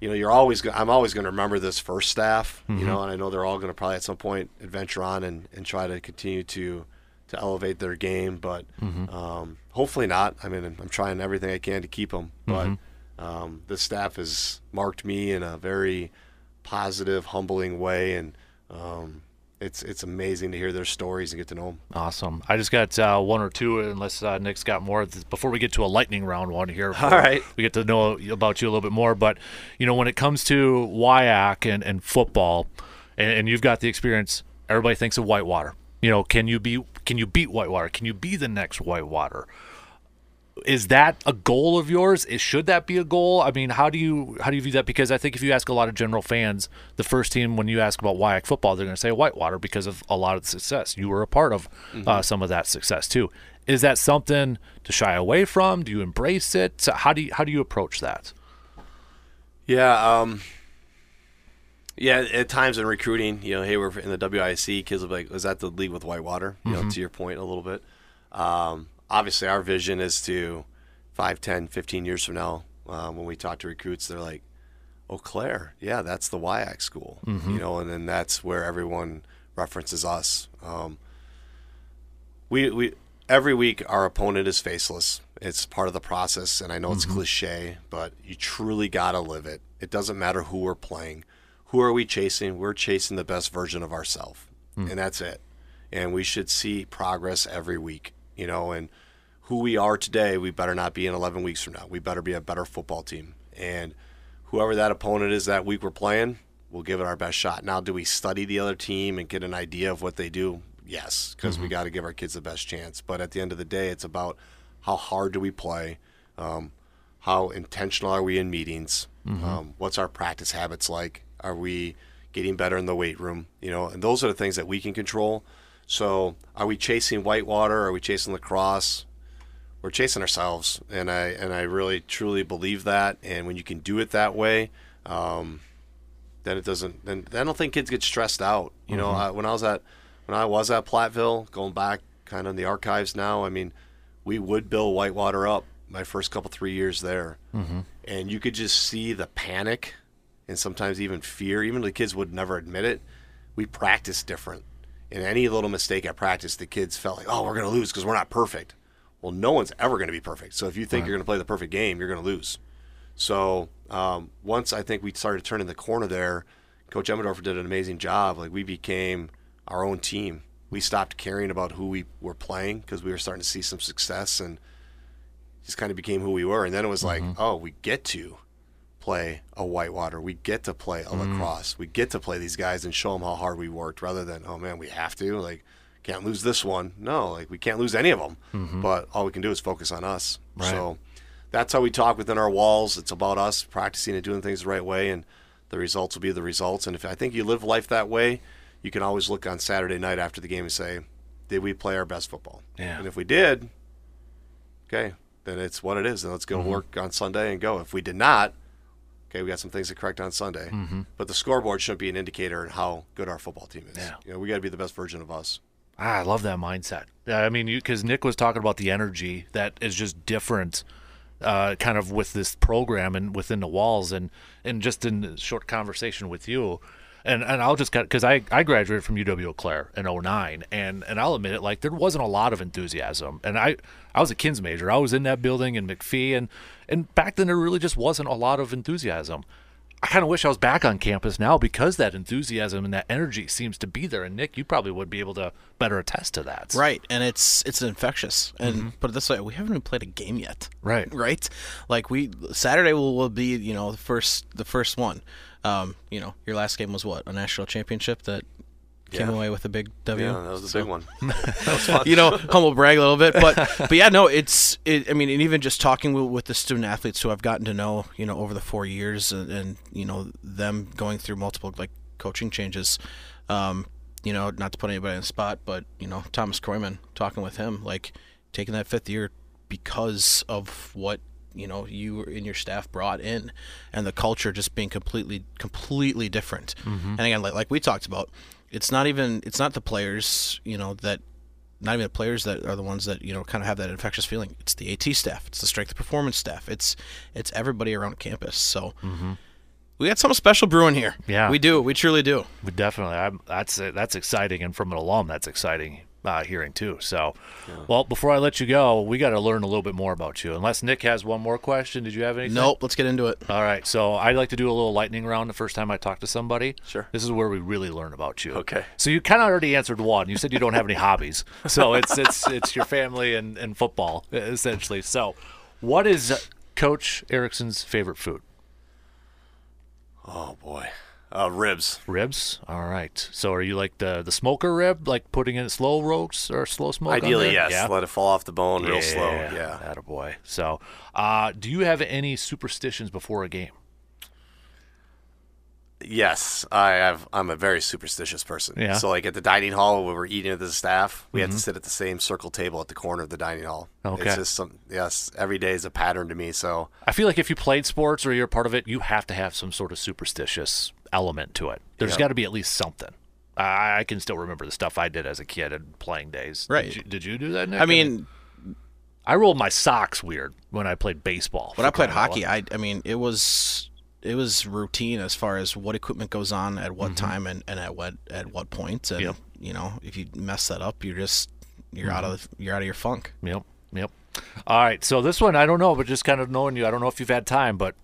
Speaker 7: you know, you're always I'm always going to remember this first staff.
Speaker 2: Mm-hmm.
Speaker 7: You know, and I know they're all going to probably at some point adventure on and, and try to continue to to elevate their game, but
Speaker 2: Mm-hmm.
Speaker 7: um, hopefully not. I mean, I'm trying everything I can to keep them, but
Speaker 2: Mm-hmm.
Speaker 7: Um, the staff has marked me in a very positive, humbling way, and um, it's it's amazing to hear their stories and get to know them.
Speaker 2: Awesome. I just got uh, one or two, unless uh, Nick's got more. Before we get to a lightning round one here,
Speaker 7: All right.
Speaker 2: we get to know about you a little bit more. But you know, when it comes to WIAC and, and football, and, and you've got the experience, everybody thinks of Whitewater. You know, can you be can you beat Whitewater? Can you be the next Whitewater? Is that a goal of yours? Is, should that be a goal? I mean, how do you how do you view that? Because I think if you ask a lot of general fans, the first team when you ask about WIAC football, they're going to say Whitewater because of a lot of the success. You were a part of uh, some of that success too. Is that something to shy away from? Do you embrace it? So how do you how do you approach that?
Speaker 7: Yeah, um, yeah. At times in recruiting, you know, hey, we're in the WIC. Kids will be like, "Is that the league with Whitewater?" You know, to your point a little bit. Um, obviously, our vision is to 5, 10, 15 years from now, um, when we talk to recruits, they're like, "Oh, Claire, yeah, that's the WIAC school," you know, and then that's where everyone references us. Um, we we every week our opponent is faceless. It's part of the process, and I know it's cliche, but you truly gotta live it. It doesn't matter who we're playing. Who are we chasing? We're chasing the best version of ourselves, and that's it. And we should see progress every week, you know. And who we are today, we better not be in 11 weeks from now. We better be a better football team. And whoever that opponent is that week we're playing, we'll give it our best shot. Now, do we study the other team and get an idea of what they do? Yes, because we got to give our kids the best chance. But at the end of the day, it's about how hard do we play, um, how intentional are we in meetings, um, what's our practice habits like, are we getting better in the weight room, you know, and those are the things that we can control. So, are we chasing whitewater? Are we chasing La Crosse? we're chasing ourselves, and I and I really truly believe that. And when you can do it that way, um, then it doesn't. Then I don't think kids get stressed out. You know, I, when I was at when I was at Platteville, going back kind of in the archives now. I mean, we would build Whitewater up my first couple three years there, mm-hmm. and you could just see the panic and sometimes even fear. Even the kids would never admit it. We practiced different. And any little mistake at practice, the kids felt like, "Oh, we're going to lose because we're not perfect." Well, no one's ever going to be perfect. So if you think you're going to play the perfect game, you're going to lose. So um, once I think we started turning the corner there, Coach Emendorfer did an amazing job. Like we became our own team. We stopped caring about who we were playing because we were starting to see some success and just kind of became who we were. And then it was like, oh, we get to play a Whitewater. We get to play a mm. La Crosse. We get to play these guys and show them how hard we worked rather than, oh man, we have to. Like, can't lose this one. No, like we can't lose any of them. Mm-hmm. But all we can do is focus on us. So that's how we talk within our walls. It's about us practicing and doing things the right way, and the results will be the results. And if I think you live life that way, you can always look on Saturday night after the game and say, "Did we play our best football?"
Speaker 2: Yeah.
Speaker 7: And if we did, okay, then it's what it is, and let's go mm-hmm. work on Sunday and go. If we did not, okay, we got some things to correct on Sunday. But the scoreboard shouldn't be an indicator of how good our football team is.
Speaker 2: Yeah.
Speaker 7: You know, we got to be the best version of us.
Speaker 2: Ah, I love that mindset. Yeah, I mean, because Nick was talking about the energy that is just different, uh, kind of with this program and within the walls, and and just in short conversation with you, and and I'll just because I I graduated from UW Eau Claire in 09, and and I'll admit it, like there wasn't a lot of enthusiasm, and I I was a kins major, I was in that building in McPhee, and and back then there really just wasn't a lot of enthusiasm. I kind of wish I was back on campus now because that enthusiasm and that energy seems to be there. And Nick, you probably would be able to better attest to that.
Speaker 3: Right, and it's it's infectious. And mm-hmm. put it this way, we haven't even played a game yet.
Speaker 2: Right.
Speaker 3: Right. Like we Saturday will, will be you know the first the first one. Um, you know your last game was what a national championship that came
Speaker 7: Yeah.
Speaker 3: away with a big W.
Speaker 7: Yeah, that was a
Speaker 3: So-
Speaker 7: big one.
Speaker 3: you know, humble brag a little bit, but but yeah, no, it's it, I mean, and even just talking with, with the student athletes who I've gotten to know, you know, over the four years, and, and you know them going through multiple like coaching changes. Um, you know, not to put anybody on the spot, but you know, Thomas Kroyman, talking with him, like taking that fifth year because of what you know you and your staff brought in, and the culture just being completely completely different. Mm-hmm. And again, like like we talked about, it's not even it's not the players, you know, that not even the players that are the ones that you know kind of have that infectious feeling. It's the AT staff, it's the strength and performance staff, it's it's everybody around campus. So mm-hmm. we got something special brewing here.
Speaker 2: Yeah.
Speaker 3: we do. We truly do.
Speaker 2: But definitely, I'm, that's that's exciting, and from an alum, that's exciting. Uh, hearing too. So, well, before I let you go, we got to learn a little bit more about you. Unless Nick has one more question, did you have anything?
Speaker 3: Nope. Let's get into it.
Speaker 2: All right, so I like to do a little lightning round the first time I talk to somebody.
Speaker 7: Sure.
Speaker 2: This is where we really learn about you.
Speaker 7: Okay.
Speaker 2: So you kind of already answered one. You said you don't have any hobbies, so it's it's it's your family and, and football essentially. So, what is Coach Erickson's favorite food?
Speaker 7: Oh boy, uh, ribs.
Speaker 2: Ribs. All right. So are you like the the smoker rib, like putting in slow roast or slow smoke? on
Speaker 7: Ideally, yes.
Speaker 2: Yeah.
Speaker 7: Let it fall off the bone real slow. Yeah.
Speaker 2: Attaboy. So, uh, do you have any superstitions before a game?
Speaker 7: Yes, I have. I'm a very superstitious person.
Speaker 2: Yeah.
Speaker 7: So, like at the dining hall, when we're eating with the staff, we have to sit at the same circle table at the corner of the dining hall.
Speaker 2: Mm-hmm. Okay.
Speaker 7: It's just some. Yes, every day is a pattern to me. So,
Speaker 2: I feel like if you played sports or you're part of it, you have to have some sort of superstitious element to it. There's
Speaker 7: Yep.
Speaker 2: got to be at least something. I, I can still remember the stuff I did as a kid and playing days.
Speaker 3: Right.
Speaker 2: Did you, did you do that? Nick?
Speaker 3: I mean,
Speaker 2: I rolled my socks weird when I played baseball.
Speaker 3: when I played hockey. I I mean, it was it was routine as far as what equipment goes on at what mm-hmm. time and, and at what at what point. And
Speaker 2: Yep.
Speaker 3: you know, if you mess that up, you're just you're out mm-hmm. of you're out of your funk.
Speaker 2: Yep. Yep. All right. So this one, I don't know, but just kind of knowing you, I don't know if you've had time, but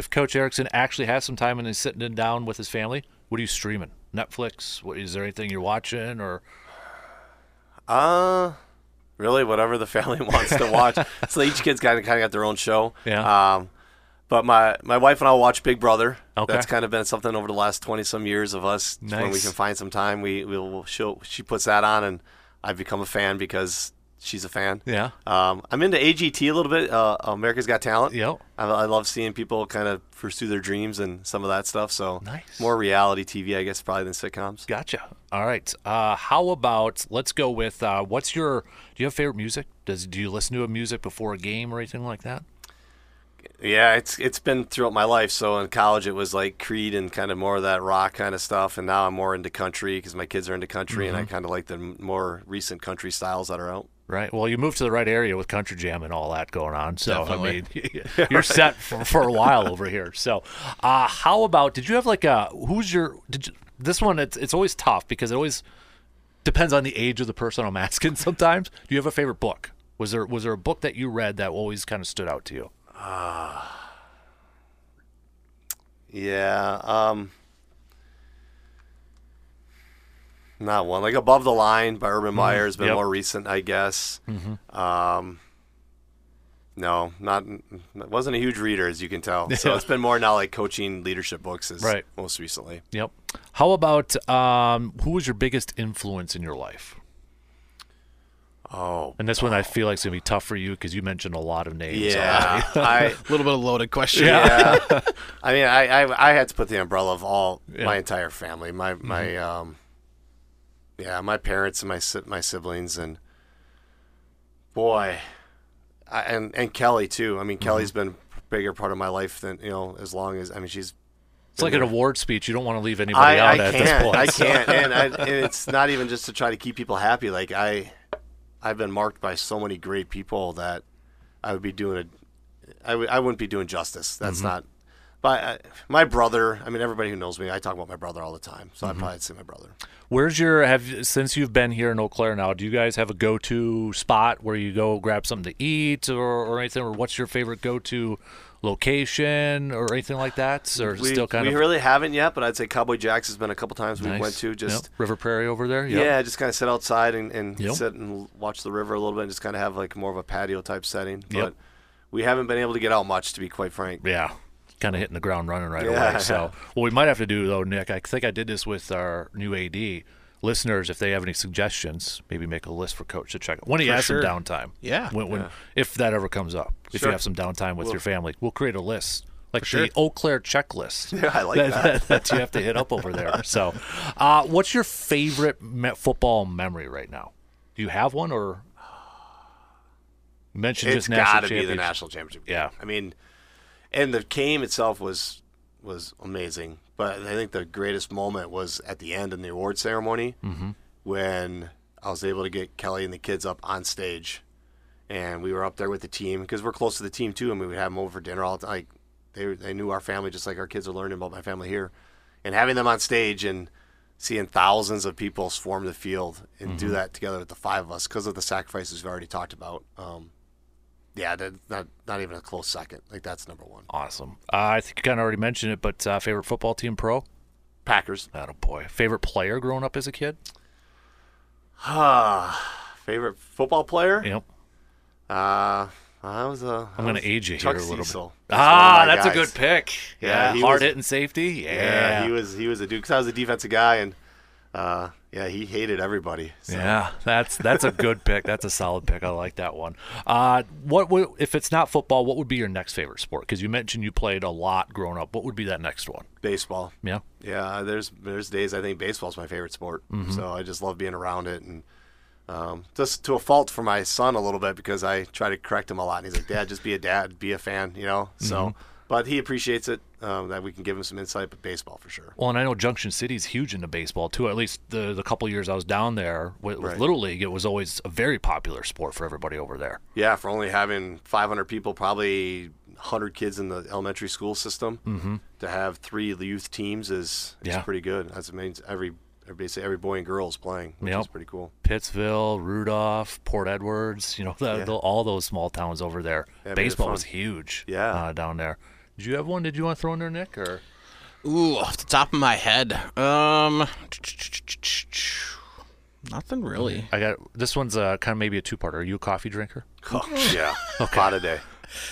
Speaker 2: if Coach Erickson actually has some time and is sitting down with his family, what are you streaming? Netflix? What is there anything you're watching or?
Speaker 7: uh, really, whatever the family wants to watch. so each kid's kind of kind of got their own show.
Speaker 2: Yeah.
Speaker 7: Um, but my my wife and I watch Big Brother.
Speaker 2: Okay.
Speaker 7: That's kind of been something over the last twenty some years of us. When we can find some time, we we'll she'll, she puts that on, and I've become a fan because she's a fan.
Speaker 2: Yeah.
Speaker 7: Um, I'm into AGT a little bit. Uh, America's Got Talent.
Speaker 2: Yep.
Speaker 7: I, I love seeing people kind of pursue their dreams and some of that stuff. So
Speaker 2: Nice.
Speaker 7: more reality TV, I guess, probably than sitcoms.
Speaker 2: Gotcha. All right. Uh, how about let's go with uh, what's your? Do you have favorite music? Does do you listen to a music before a game or anything like that?
Speaker 7: Yeah, it's it's been throughout my life. So in college, it was like Creed and kind of more of that rock kind of stuff, and now I'm more into country because my kids are into country, and I
Speaker 2: Mm-hmm.
Speaker 7: kind of like the more recent country styles that are out.
Speaker 2: Right. Well, you moved to the right area with Country Jam and all that going on. So
Speaker 3: Definitely.
Speaker 2: I mean, you're set for, for a while over here. So, uh, how about? Did you have like a? Who's your? Did you, this one? It's it's always tough because it always depends on the age of the person I'm asking. Sometimes. Do you have a favorite book? Was there was there a book that you read that always kind of stood out to you?
Speaker 7: Yeah. Um, not one like Above the Line by Urban Meyer has been
Speaker 2: Yep.
Speaker 7: more recent, I guess. Um, no, not wasn't a huge reader as you can tell. So it's been more now like coaching leadership books is
Speaker 2: Right.
Speaker 7: most recently.
Speaker 2: Yep. How about um, who was your biggest influence in your life?
Speaker 7: Oh,
Speaker 2: And this one I feel like it's gonna be tough for you because you mentioned a lot of names.
Speaker 7: yeah.
Speaker 2: already.
Speaker 7: I
Speaker 3: A little bit of a loaded question.
Speaker 7: yeah. I mean, I, I I had to put the umbrella of all
Speaker 2: Yeah.
Speaker 7: my entire family. My my um, yeah, my parents and my my siblings and boy, I, and and Kelly too. I mean, Kelly's been a bigger part of my life than you know as long as I mean she's.
Speaker 2: It's like an award speech. You don't want to leave anybody
Speaker 7: I,
Speaker 2: out
Speaker 7: I
Speaker 2: at this point.
Speaker 7: I can't, and, I, and it's not even just to try to keep people happy. Like I, I've been marked by so many great people that I would be doing a, I, w- I wouldn't be doing justice. That's
Speaker 2: Mm-hmm.
Speaker 7: not. But I, my brother. I mean, everybody who knows me, I talk about my brother all the time. So
Speaker 2: Mm-hmm.
Speaker 7: I'd probably say my brother.
Speaker 2: Where's your have since you've been here in Eau Claire now? Do you guys have a go-to spot where you go grab something to eat or, or anything? Or what's your favorite go-to location or anything like that? Or
Speaker 7: We,
Speaker 2: still kind
Speaker 7: we
Speaker 2: of
Speaker 7: really haven't yet, but I'd say Cowboy Jack's has been a couple times we
Speaker 2: nice.
Speaker 7: went to just.
Speaker 2: Yep. River Prairie over there. Yep.
Speaker 7: Yeah, just kind of sit outside and, and
Speaker 2: Yep.
Speaker 7: sit and watch the river a little bit, and just kind of have like more of a patio type setting. But we haven't been able to get out much, to be quite frank.
Speaker 2: Yeah. Kind of hitting the ground running right
Speaker 7: Yeah,
Speaker 2: away. So, what we might have to do though, Nick, I think I did this with our new AD listeners. If they have any suggestions, maybe make a list for Coach to check out when he
Speaker 3: For
Speaker 2: has
Speaker 3: sure.
Speaker 2: some downtime.
Speaker 3: Yeah.
Speaker 2: When, when if that ever comes up, if you have some downtime with your family, we'll create a list. Like
Speaker 3: sure.
Speaker 2: the Eau Claire checklist.
Speaker 7: Yeah, I like
Speaker 2: that,
Speaker 7: that.
Speaker 2: that you have to hit up over there. So, uh, what's your favorite me- football memory right now? Do you have one, or you mentioned
Speaker 7: It's
Speaker 2: just national
Speaker 7: got to be the
Speaker 2: championship?
Speaker 7: national championship. game.
Speaker 2: Yeah.
Speaker 7: I mean, and the game itself was was amazing, but I think the greatest moment was at the end in the award ceremony
Speaker 2: Mm-hmm.
Speaker 7: when I was able to get Kelly and the kids up on stage, and we were up there with the team because we're close to the team too, and we would have them over for dinner all the time. Like they they knew our family just like our kids are learning about my family here, and having them on stage and seeing thousands of people swarm the field and do that together with the five of us because of the sacrifices we've already talked about. Um, yeah, that, not not even a close second. Like that's number one.
Speaker 2: Awesome. Uh, I think you kind of already mentioned it, but uh, favorite football team pro?
Speaker 7: Packers.
Speaker 2: That a boy. Favorite player growing up as a kid?
Speaker 7: Ah, favorite football player?
Speaker 2: Yep.
Speaker 7: Uh, I was a.
Speaker 2: I'm going to age you
Speaker 7: Chuck
Speaker 2: here a little
Speaker 7: Cecil.
Speaker 2: bit.
Speaker 7: That's
Speaker 2: Ah, that's a good pick.
Speaker 7: Yeah,
Speaker 2: Yeah, hard
Speaker 7: was-
Speaker 2: hitting safety. Yeah.
Speaker 7: Yeah, he was he was a dude because I was a defensive guy and uh, yeah, he hated everybody. So.
Speaker 2: Yeah, that's that's a good pick. That's a solid pick. I like that one. Uh, what would if it's not football? What would be your next favorite sport? Because you mentioned you played a lot growing up. What would be that next one?
Speaker 7: baseball.
Speaker 2: Yeah.
Speaker 7: Yeah, there's there's days I think baseball's my favorite sport.
Speaker 2: Mm-hmm.
Speaker 7: So I just love being around it and um, just to a fault for my son a little bit because I try to correct him a lot and he's like, Dad, just be a dad, be a fan, you know. So,
Speaker 2: Mm-hmm.
Speaker 7: but he appreciates it um, that we can give him some insight, but baseball for sure.
Speaker 2: Well, and I know Junction City's huge into baseball too. At least the the couple years I was down there with, with
Speaker 7: Right.
Speaker 2: Little League, it was always a very popular sport for everybody over there.
Speaker 7: Yeah, for only having 500 people, probably 100 kids in the elementary school system, mm-hmm. to have three youth teams is, is
Speaker 2: Yeah.
Speaker 7: pretty good. That means every say every boy and girl is playing, which
Speaker 2: Yep.
Speaker 7: is pretty cool.
Speaker 2: Pittsville, Rudolph, Port Edwards, you know, the,
Speaker 7: Yeah.
Speaker 2: the, all those small towns over there.
Speaker 7: Yeah,
Speaker 2: baseball was huge.
Speaker 7: Yeah.
Speaker 2: uh, down there. Did you have one? Did you want to throw in there, Nick? Or
Speaker 3: Ooh, off the top of my head, um, nothing really.
Speaker 2: I got this one's uh, kind of maybe a two-parter. Are you a coffee drinker?
Speaker 7: Oh, yeah, pot a day.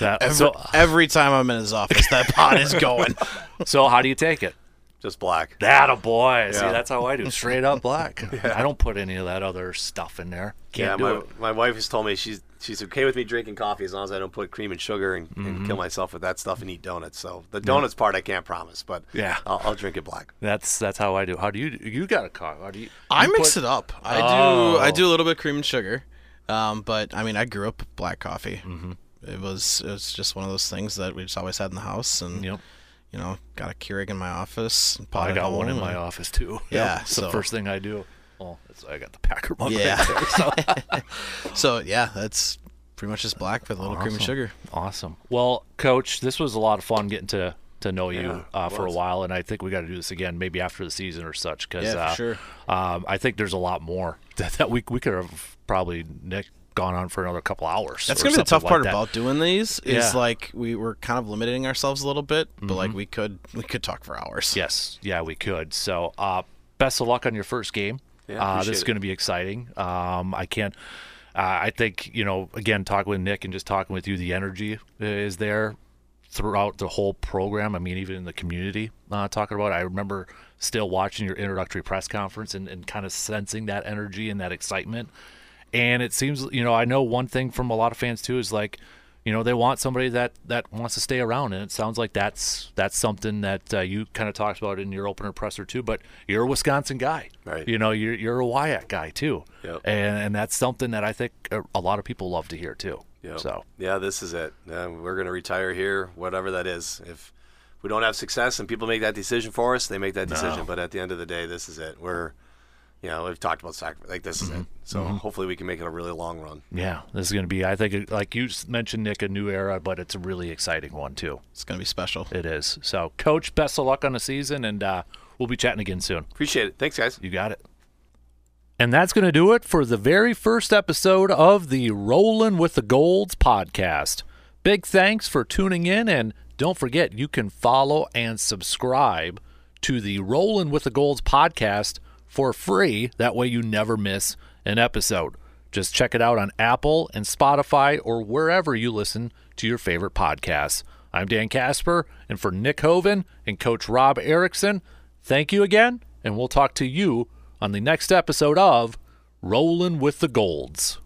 Speaker 2: That,
Speaker 3: Every,
Speaker 2: so,
Speaker 3: every time I'm in his office, that pot is going.
Speaker 2: so how do you take it?
Speaker 7: Just black.
Speaker 2: That a boy. See, that's how I do. It. Straight up black. I don't put any of that other stuff in there.
Speaker 7: yeah,
Speaker 2: Can't do
Speaker 7: my,
Speaker 2: it.
Speaker 7: my wife has told me she's she's okay with me drinking coffee as long as I don't put cream and sugar and, and
Speaker 2: Mm-hmm.
Speaker 7: kill myself with that stuff and eat donuts. So the donuts part I can't promise, but
Speaker 2: Yeah.
Speaker 7: I'll, I'll drink it black.
Speaker 2: That's that's how I do. How do you? You got a coffee? How do you?
Speaker 3: I mix
Speaker 2: put-
Speaker 3: it up. I
Speaker 2: Oh.
Speaker 3: do. I do a little bit of cream and sugar, um, but I mean, I grew up with black coffee. Mm-hmm. It was it was just one of those things that we just always had in the house, and
Speaker 2: Yep.
Speaker 3: you know, got a Keurig in my office. And
Speaker 2: I got one in my office too.
Speaker 3: Yeah,
Speaker 2: it's the first thing I do. Oh, it's, I got the Packer mug
Speaker 3: Yeah.
Speaker 2: right there. So.
Speaker 3: So yeah, that's pretty much just black with a little cream and sugar.
Speaker 2: Awesome. Well, Coach, this was a lot of fun getting to to know
Speaker 7: Yeah,
Speaker 2: you uh, for a while, and I think we got to do this again, maybe after the season or such. Because
Speaker 3: Yeah,
Speaker 2: uh,
Speaker 3: sure.
Speaker 2: um, I think there's a lot more that, that we we could have probably Nick gone on for another couple hours.
Speaker 3: That's gonna be the tough
Speaker 2: like
Speaker 3: part
Speaker 2: that.
Speaker 3: about doing these is
Speaker 2: Yeah. Mm-hmm.
Speaker 3: like we were kind of limiting ourselves a little bit, but like we could we could talk for hours.
Speaker 2: Yes, yeah, we could. So, uh, best of luck on your first game.
Speaker 7: Yeah,
Speaker 2: uh, this is going to be exciting. Um, I can't. Uh, I think you know. Again, talking with Nick and just talking with you, the energy is there throughout the whole program. I mean, even in the community, uh, talking about. It. I remember still watching your introductory press conference and, and kind of sensing that energy and that excitement. And it seems, you know, I know one thing from a lot of fans too is like, you know, they want somebody that that wants to stay around, and it sounds like that's that's something that uh, you kind of talked about in your opener presser too. But you're a Wisconsin guy,
Speaker 7: Right.
Speaker 2: You know, you're you're a WIAC guy too,
Speaker 7: Yep.
Speaker 2: and and that's something that I think a, lot of people love to hear too.
Speaker 7: Yep.
Speaker 2: So
Speaker 7: yeah, this is it. Uh, we're going to retire here, whatever that is. If we don't have success and people make that decision for us, they make that decision. But at the end of the day, this is it. We're, you know, we've talked about sacrifice. Like this is
Speaker 2: Mm-hmm.
Speaker 7: it. So hopefully we can make it a really long run.
Speaker 2: yeah, this is going to be, I think, like you mentioned, Nick, a new era, but it's a really exciting one too.
Speaker 3: It's gonna be special.
Speaker 2: It is. So, Coach, best of luck on the season, and uh, we'll be chatting again soon.
Speaker 7: Appreciate it. Thanks, guys.
Speaker 2: You got it. And that's going to do it for the very first episode of the Rolling with the Golds podcast. Big thanks for tuning in, and don't forget you can follow and subscribe to the Rolling with the Golds podcast for free. That way you never miss an episode. Just check it out on Apple and Spotify or wherever you listen to your favorite podcasts. I'm Dan Kasper, and for Nick Hoven and Coach Rob Erickson, thank you again, and we'll talk to you on the next episode of Rolling with the Golds.